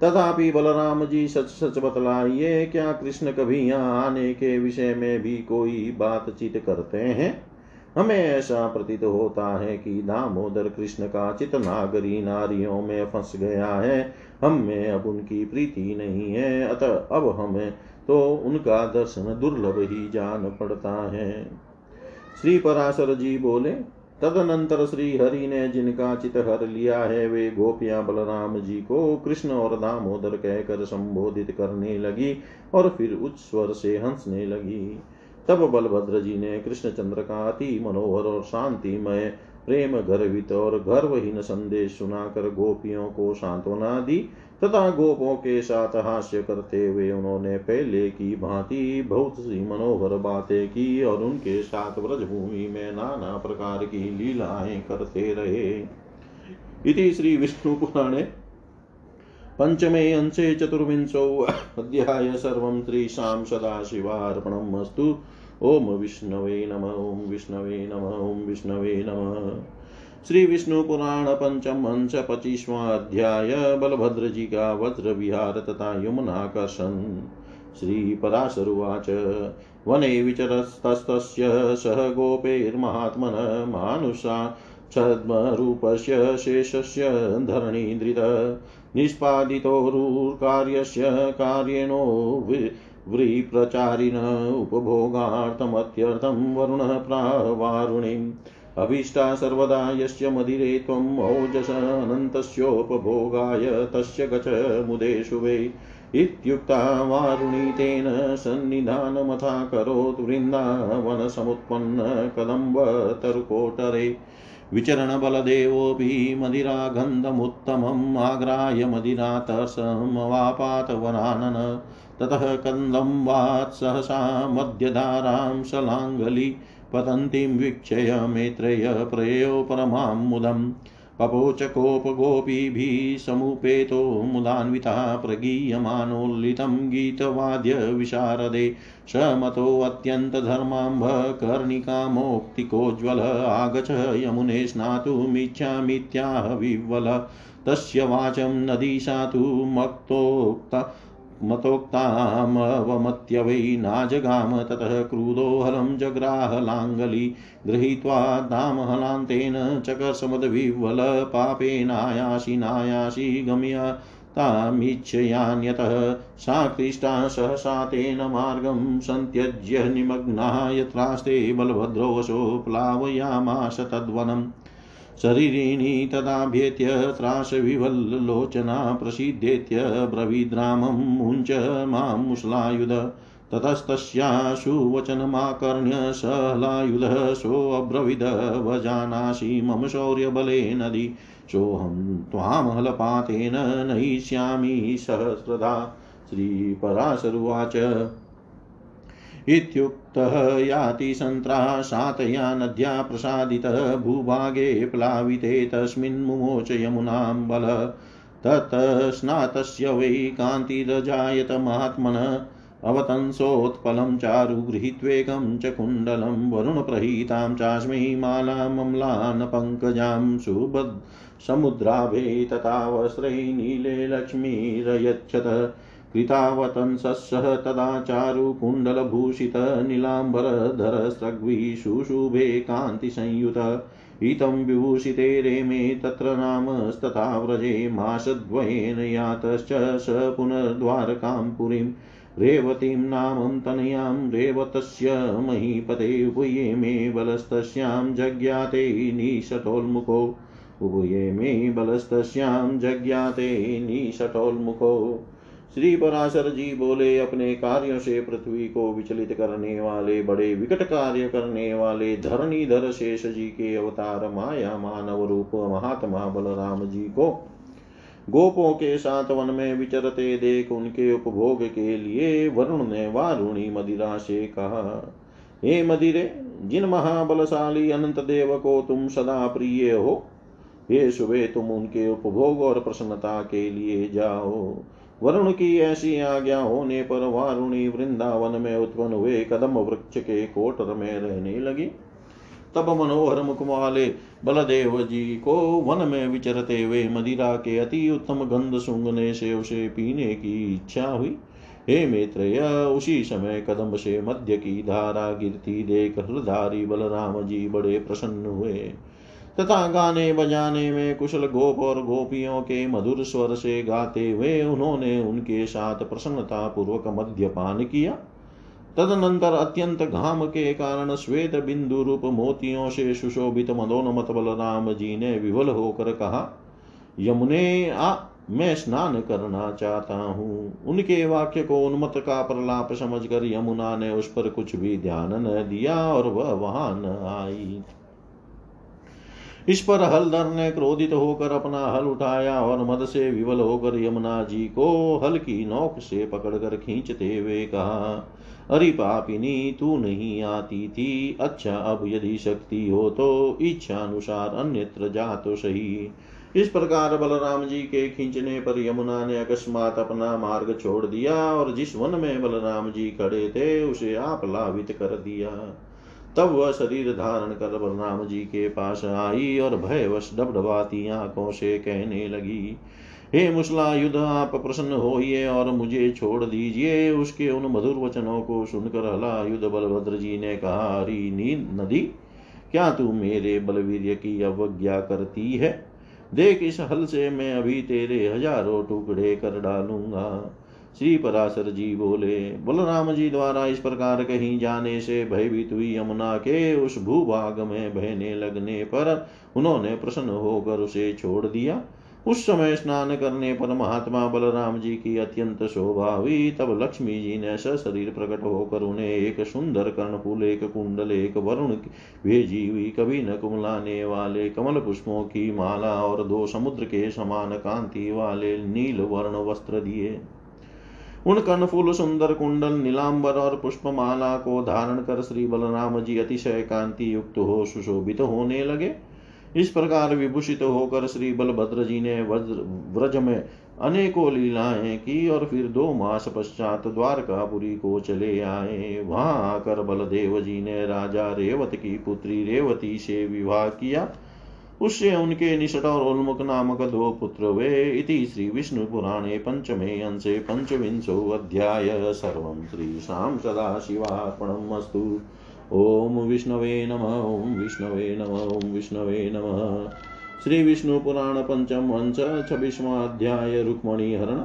तथापि बलराम जी सच सच बतलाइए, क्या कृष्ण कभी यहाँ आने के विषय में भी कोई बातचीत करते हैं? हमें ऐसा प्रतीत होता है कि दामोदर कृष्ण का चित नागरी नारियों में फंस गया है। हम में अब उनकी प्रीति नहीं है। अतः अब हमें तो उनका दर्शन दुर्लभ ही जान पड़ता है। श्री पराशर जी बोले, तदनंतर श्री हरि ने जिनका चित हर लिया है, वे गोपियाँ बलराम जी को कृष्ण और दामोदर कहकर संबोधित करने लगी और फिर उच्च स्वर से हंसने लगी। तब बलभद्र जी ने कृष्णचंद्र का अति मनोहर और शांतिमय प्रेम गर्वित और गर्वहीन संदेश सुनाकर गोपियों को सांत्वना दी तथा गोपों के साथ हास्य करते हुए उन्होंने पहले की भांति बहुत सी मनोहर बातें की और उनके साथ व्रजभूमि में नाना प्रकार की लीलाएँ करते रहे। इति श्री विष्णु पुराणे पंचमे अंशे चतुर्विंशो अध्याय सर्वं त्रिशां सदाशिवार्पणमस्तु। ओम विष्णवे नम, ओम विष्णवे नम, ओम विष्णवे नम। श्री विष्णु पुराण पंचम अंश पच्चीसवा अध्याय बलभद्र का वज्र विहार तथा यमुनाकर्षण श्री पराशरुवाच वने विचरस्तस्तस्य सह गोपेर्महात्मन मानुषा छद्मरूपस्य शेषस्य धरणीधृत निष्पादितोरुर्कार्यस्य कार्येणो व्रीप्रचारिण उपभोगार्थमत्यर्थं वरुणः प्रावारुणिम्। अभीष्टा सर्वदा यस्य मदिरे त्वम् ओजस अनन्तस्योपभोगाय तस्य गच मुदेषु वै इत्युक्ता वारुणी तेन सन्निधानमथा करोत् वृन्दावनसमुत्पन्न कदम्बतरुकोटरे विचरणबलदेवोऽपि मदिरागन्धमुत्तमम् आग्राह्य मदिरातर्षमवापात वरानन ततः कन्दं वात् सहसा मध्यधारां शलाङ्गली पतन्तीं वीक्षय मेत्रय प्रयो परमां मुदम्। पपोचकोपगोपीभिः समुपेतो मुदान्विता प्रगीयमानोल्लितं गीतवाद्यविशारदे स मतोऽत्यन्तधर्माम्भ कर्णिकामोक्तिकोज्ज्वल आगच यमुने स्नातुमिच्छामित्याह विह्वल तस्य वाचं नदीशा तु मक्तोक्ता मतोक्तामवमत्य वै नाजगाम, ततः क्रुधो हलं जग्राहलाङ्गली गृहीत्वा दामहलान्तेन चकर्षमदविह्वल पापेनायासि नायासि गम्य तामीच्छयान्यतः सा क्लिष्टा सहसा तेन मार्गं सन्त्यज्य निमग्नाः, यत्रास्ते बलभद्रोऽसो प्लावयामास तद्वनम्। शरीरिणी तदाभ्येत्य त्रासविवल्लोचना प्रसीदेत्य ब्रवीद्रामं मुञ्च माँ मुसलायुध ततस्तस्याशु वचनमाकर्ण्य सहलायुधः सोऽब्रवीद भजानासि मम शौर्यबले नदी सोऽहं त्वामहलपातेन नयिष्यामि सहस्रदा श्रीपराशरुवाच इत्युक्तः याति सन्त्रासातया नद्या प्रसादितः, भूभागे प्लाविते तस्मिन् मुमोच यमुनां बल। ततः स्नातस्य वै कान्तिरजायत महात्मनः, अवतंसोत्पलं चारु गृहीत्वेकं च कुण्डलं, वरुणप्रहीतां चास्मै मालामम्लान् पङ्कजां सुबद् समुद्राभे तथा वस्त्रै नीले लक्ष्मीरयच्छत। कृतावतंसः तदा चारुकुण्डलभूषितनीलाम्बरधरस्रग्वी शुशुभे कान्तिसंयुत हितं विभूषिते रेमे तत्र नामस्तथा व्रजे मासद्वयेन यातश्च स पुनर्द्वारकां पुरीं रेवतीं नामं तनयां रेवतस्य महीपते उभये मे बलस्तस्यां जज्ञाते निशटोन्मुखो उभये मे बलस्तस्यां जज्ञाते निशटोन्मुखो श्री पराशर जी बोले, अपने कार्यों से पृथ्वी को विचलित करने वाले, बड़े विकट कार्य करने वाले धरणीधर शेष जी के अवतार माया मानव रूप महात्मा बलराम जी को गोपों के साथ वन में विचरते देख उनके उपभोग के लिए वरुण ने वारुणी मदिरा से कहा, हे मदिरे, जिन महाबलशाली अनंत देव को तुम सदा प्रिय हो, हे सुबह तुम उनके उपभोग और प्रसन्नता के लिए जाओ। वरुण की ऐसी आज्ञा होने पर वारुणी वृंदावन में उत्पन्न हुए कदम वृक्ष के कोटर में रहने लगी। तब मनोहर मुख वाले बलदेव जी को वन में विचरते हुए मदिरा के अति उत्तम गंध सुंगने से उसे पीने की इच्छा हुई। हे मित्र उसी समय कदम से मध्य की धारा गिरती देख हृदारी बलराम जी बड़े प्रसन्न हुए। तथा गाने बजाने में कुशल गोप और गोपियों के मधुर स्वर से गाते हुए उन्होंने उनके साथ प्रसन्नता पूर्वक मद्यपान किया। तदनंतर अत्यंत घाम के कारण श्वेत बिंदु रूप मोतियों से सुशोभित मदोनमत बलराम जी ने विवल होकर कहा, यमुने, आ, मैं स्नान करना चाहता हूँ। उनके वाक्य को उन्मत का प्रलाप समझकर यमुना ने उस पर कुछ भी ध्यान न दिया और वह वहाँ न आई। इस पर हलधर ने क्रोधित होकर अपना हल उठाया और मद से विवल होकर यमुना जी को हल की नोक से पकड़कर खींचते हुए कहा, अरे पापिनी, तू नहीं आती थी। अच्छा अब यदि शक्ति हो तो इच्छा अनुसार अन्यत्र जा तो सही इस प्रकार बलराम जी के खींचने पर यमुना ने अकस्मात अपना मार्ग छोड़ दिया और जिस वन में बलराम जी खड़े थे, उसे आप लावित कर दिया। तब वह शरीर धारण कर बलराम जी के पास आई और भयवश डबडबाती आँखों से कहने लगी, हे मुसला युद्ध आप प्रसन्न होइए और मुझे छोड़ दीजिए। उसके उन मधुर वचनों को सुनकर हला युद्ध बलभद्र जी ने कहा, हरी नींद नदी, क्या तू मेरे बलवीर की अवज्ञा करती है? देख इस हल से मैं अभी तेरे हज़ारों टुकड़े कर डालूँगा। श्री पराशर जी बोले, बलराम जी द्वारा इस प्रकार कहीं जाने से भयभीत हुई यमुना के उस भूभाग में बहने लगने पर उन्होंने प्रसन्न होकर उसे छोड़ दिया। उस समय स्नान करने पर महात्मा बलराम जी की अत्यंत शोभा हुई। तब लक्ष्मी जी ने सशरीर प्रकट होकर उन्हें एक सुंदर कर्णफूल, एक कुंडल, एक वरुण भेजी हुई कभी न कुमलाने वाले कमल पुष्पों की माला और दो समुद्र के समान कांति वाले नील वर्ण वस्त्र दिए। उन कर्णफूल सुंदर कुंडल नीलांबर और पुष्पमाला को धारण कर श्री बलराम जी अतिशय कांति युक्त हो सुशोभित तो होने लगे। इस प्रकार विभूषित तो होकर श्री बलभद्र जी ने व्रज में अनेकों लीलाएँ की और फिर दो मास पश्चात द्वारकापुरी को चले आए। वहाँ आकर बलदेव जी ने राजा रेवत की पुत्री रेवती से विवाह किया। उससे उनके निषट और उन्मुख नामक दो पुत्र वे इति श्री विष्णु पुराणे पंचमे अंशे पंचविंशो अध्याय। सर्व श्रीशां सदाशिवार्पणमस्तु ॐ विष्णवे नम, ॐ विष्णवे नम, ॐ विष्णवे नमः। श्री विष्णु पुराण पंचम वंश छब्बीसवा अध्याय रुक्मणी हरण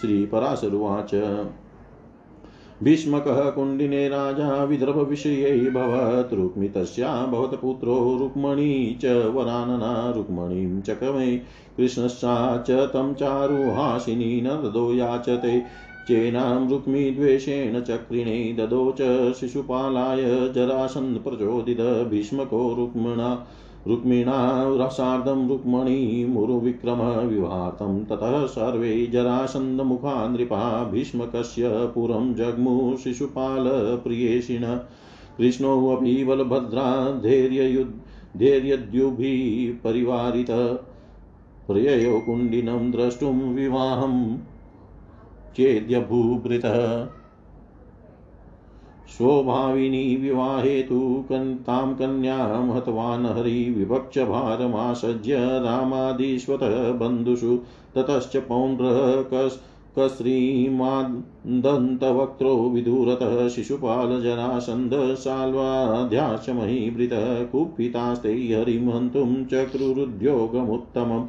श्री पराशरुवाच भीष्मकः कुण्डिने राजा विदर्भविषयैर्भवत् रुक्मितस्या भवतपुत्रो रुक्मणी च वरानना रुक्मणीं चकमे कृष्णश्चा च तं चारुहासिनी न ददो याचते। चेनां रुक्मिद्वेषेण चक्रिणे ददो च शिशुपालाय जरासन् प्रचोदित। भीष्मको रुक्मिणा रुक्मिणा रसार्धं रुक्मणीमुरुविक्रमः विवाहतं ततः सर्वे जरासन्दमुखा नृपा भीष्मकस्य पुरं जग्मु शिशुपालप्रियेषिण। कृष्णोऽपि बलभद्रा धैर्ययुद् धैर्यद्युभिः परिवारित प्रययो कुण्डिनं द्रष्टुं विवाहं चेद्यभूभृतः स्वभाविनी विवाहेतु तां कन्यां हतवान् हरिविभक्षभारमासज्य रामादिष्वतः बन्धुषु ततश्च पौण्ड्रः कस्, कस्त्रीमादन्तवक्त्रो विदुरतः शिशुपालजरासन्धशाल्वाध्याशमहीभृतः कुपितास्ते हरिं हन्तुं चक्रुरुद्योगमुत्तमम्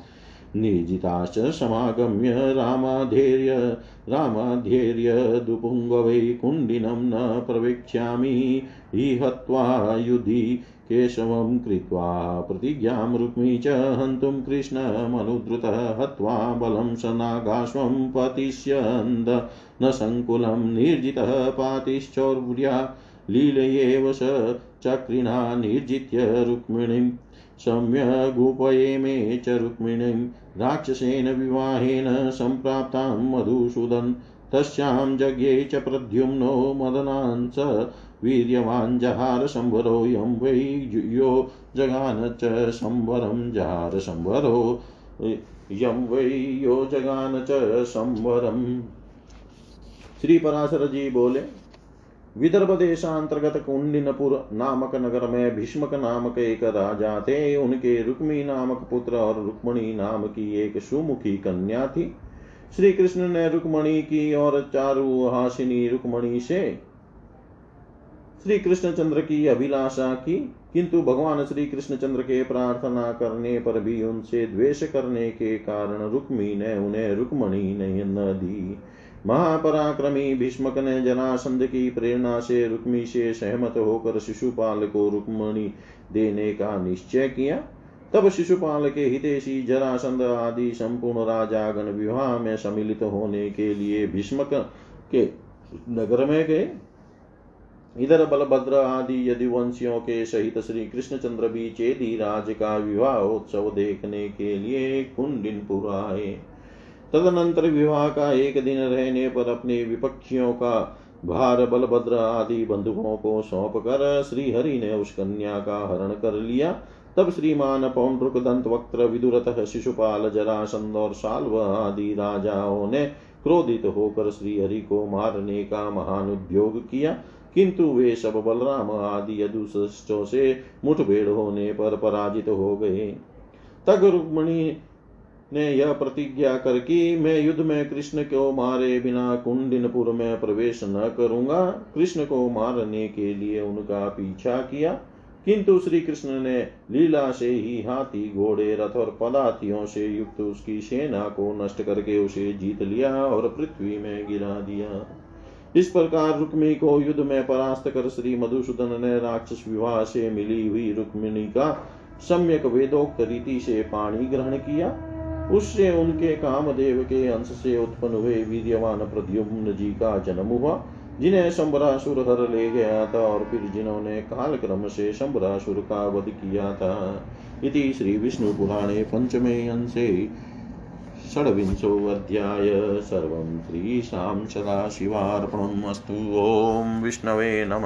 निर्जिताश्च समागम्य रामाधैर्य रामाध्यैर्यदुपुङ्गवै कुण्डिनं न प्रवेक्ष्यामि। हि हत्वा युधि केशवं कृत्वा प्रतिज्ञां रुक्मी च हन्तुं कृष्णमनुद्रुतः हत्वा बलं सनागाश्वं पतिष्यन्द। न सङ्कुलं निर्जितः पातिश्चौर्या लीलयेव स चक्रिणा निर्जित्य रुक्मिणीं सम्यगुपये मे च रुक्मिणीं राक्षसेन विवाहेन सम्प्राप्तां मधुसूदन्, तस्यां जज्ञे च प्रद्युम्नो मदनांस वीर्यवान् जहार संवरो यं वै यो जगान च संवरं जहार संवरो यं वै यो जगान च श्री पराशर जी बोले विदर्भ देशांतर्गत कुंडिनपुर नामक नगर में भीष्मक नामक एक राजा थे। उनके रुक्मी नामक पुत्र और रुक्मणी नाम की एक सुमुखी कन्या थी। श्री कृष्ण ने रुक्मणी की और चारु हासिनी रुक्मणी से श्री कृष्णचंद्र की अभिलाषा की। किंतु भगवान श्री कृष्णचंद्र के प्रार्थना करने पर भी उनसे द्वेष करने के कारण रुक्मी ने उन्हें रुक्मणी नहीं न दी। महापराक्रमी भीष्मक ने जनासंध की प्रेरणा से रुक्मी से सहमत होकर शिशुपाल को रुक्मणी देने का निश्चय किया। तब शिशुपाल के हितेशी जरासंध आदि संपूर्ण राजागण विवाह में सम्मिलित होने के लिए भीष्मक के नगर में गए। इधर बलभद्र आदि यदुवंशियों के सहित श्री कृष्णचंद्र भी चेदी राज का विवाह उत्सव देखने के लिए कुंडिनपुर आए। तदनंतर विवाह का एक दिन रहने पर अपने विपक्षियों का भार, बलभद्र आदि बंधुओं को सौंप कर श्री हरि ने उस कन्या का हरण कर लिया। तब श्रीमान पौंड्रुक दंत वक्त विदुरथ, शिशुपाल जरासंद और साल्व आदि राजाओं ने क्रोधित होकर श्री हरि को मारने का महान उद्योग किया। किंतु वे सब बलराम आदि यदुष्टों से मुठभेड़ होने पर पराजित हो गए। तग रुक्मणी ने यह प्रतिज्ञा कर कि मैं युद्ध में कृष्ण को मारे बिना कुंडिनपुर में प्रवेश न करूँगा। कृष्ण को मारने के लिए उनका पीछा किया, किंतु श्री कृष्ण ने लीला से ही हाथी, घोड़े, रथ और पदार्थियों से युक्त उसकी सेना को नष्ट करके उसे जीत लिया और पृथ्वी में गिरा दिया। इस प्रकार रुक्मी को युद्ध में परास्त कर श्री मधुसूदन ने राक्षस विवाह से मिली हुई रुक्मिणी का सम्यक वेदोक्त रीति से पाणी ग्रहण किया। उससे उनके कामदेव के अंश से उत्पन्न हुए वीर्यवान प्रद्युम्न जी का जन्म हुआ, जिन्हें शंबरासुर हर ले गया था और फिर जिन्होंने काल क्रम से शंबरासुर का वध किया था। इति श्री विष्णु पुराणे पंचमे अंशे षड्विंशोऽध्याय सर्वं श्रीशां सदाशिवार्पणम् अस्तु ॐ विष्णवे नम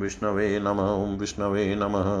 विष्णवे नम ॐ विष्णवे नमः।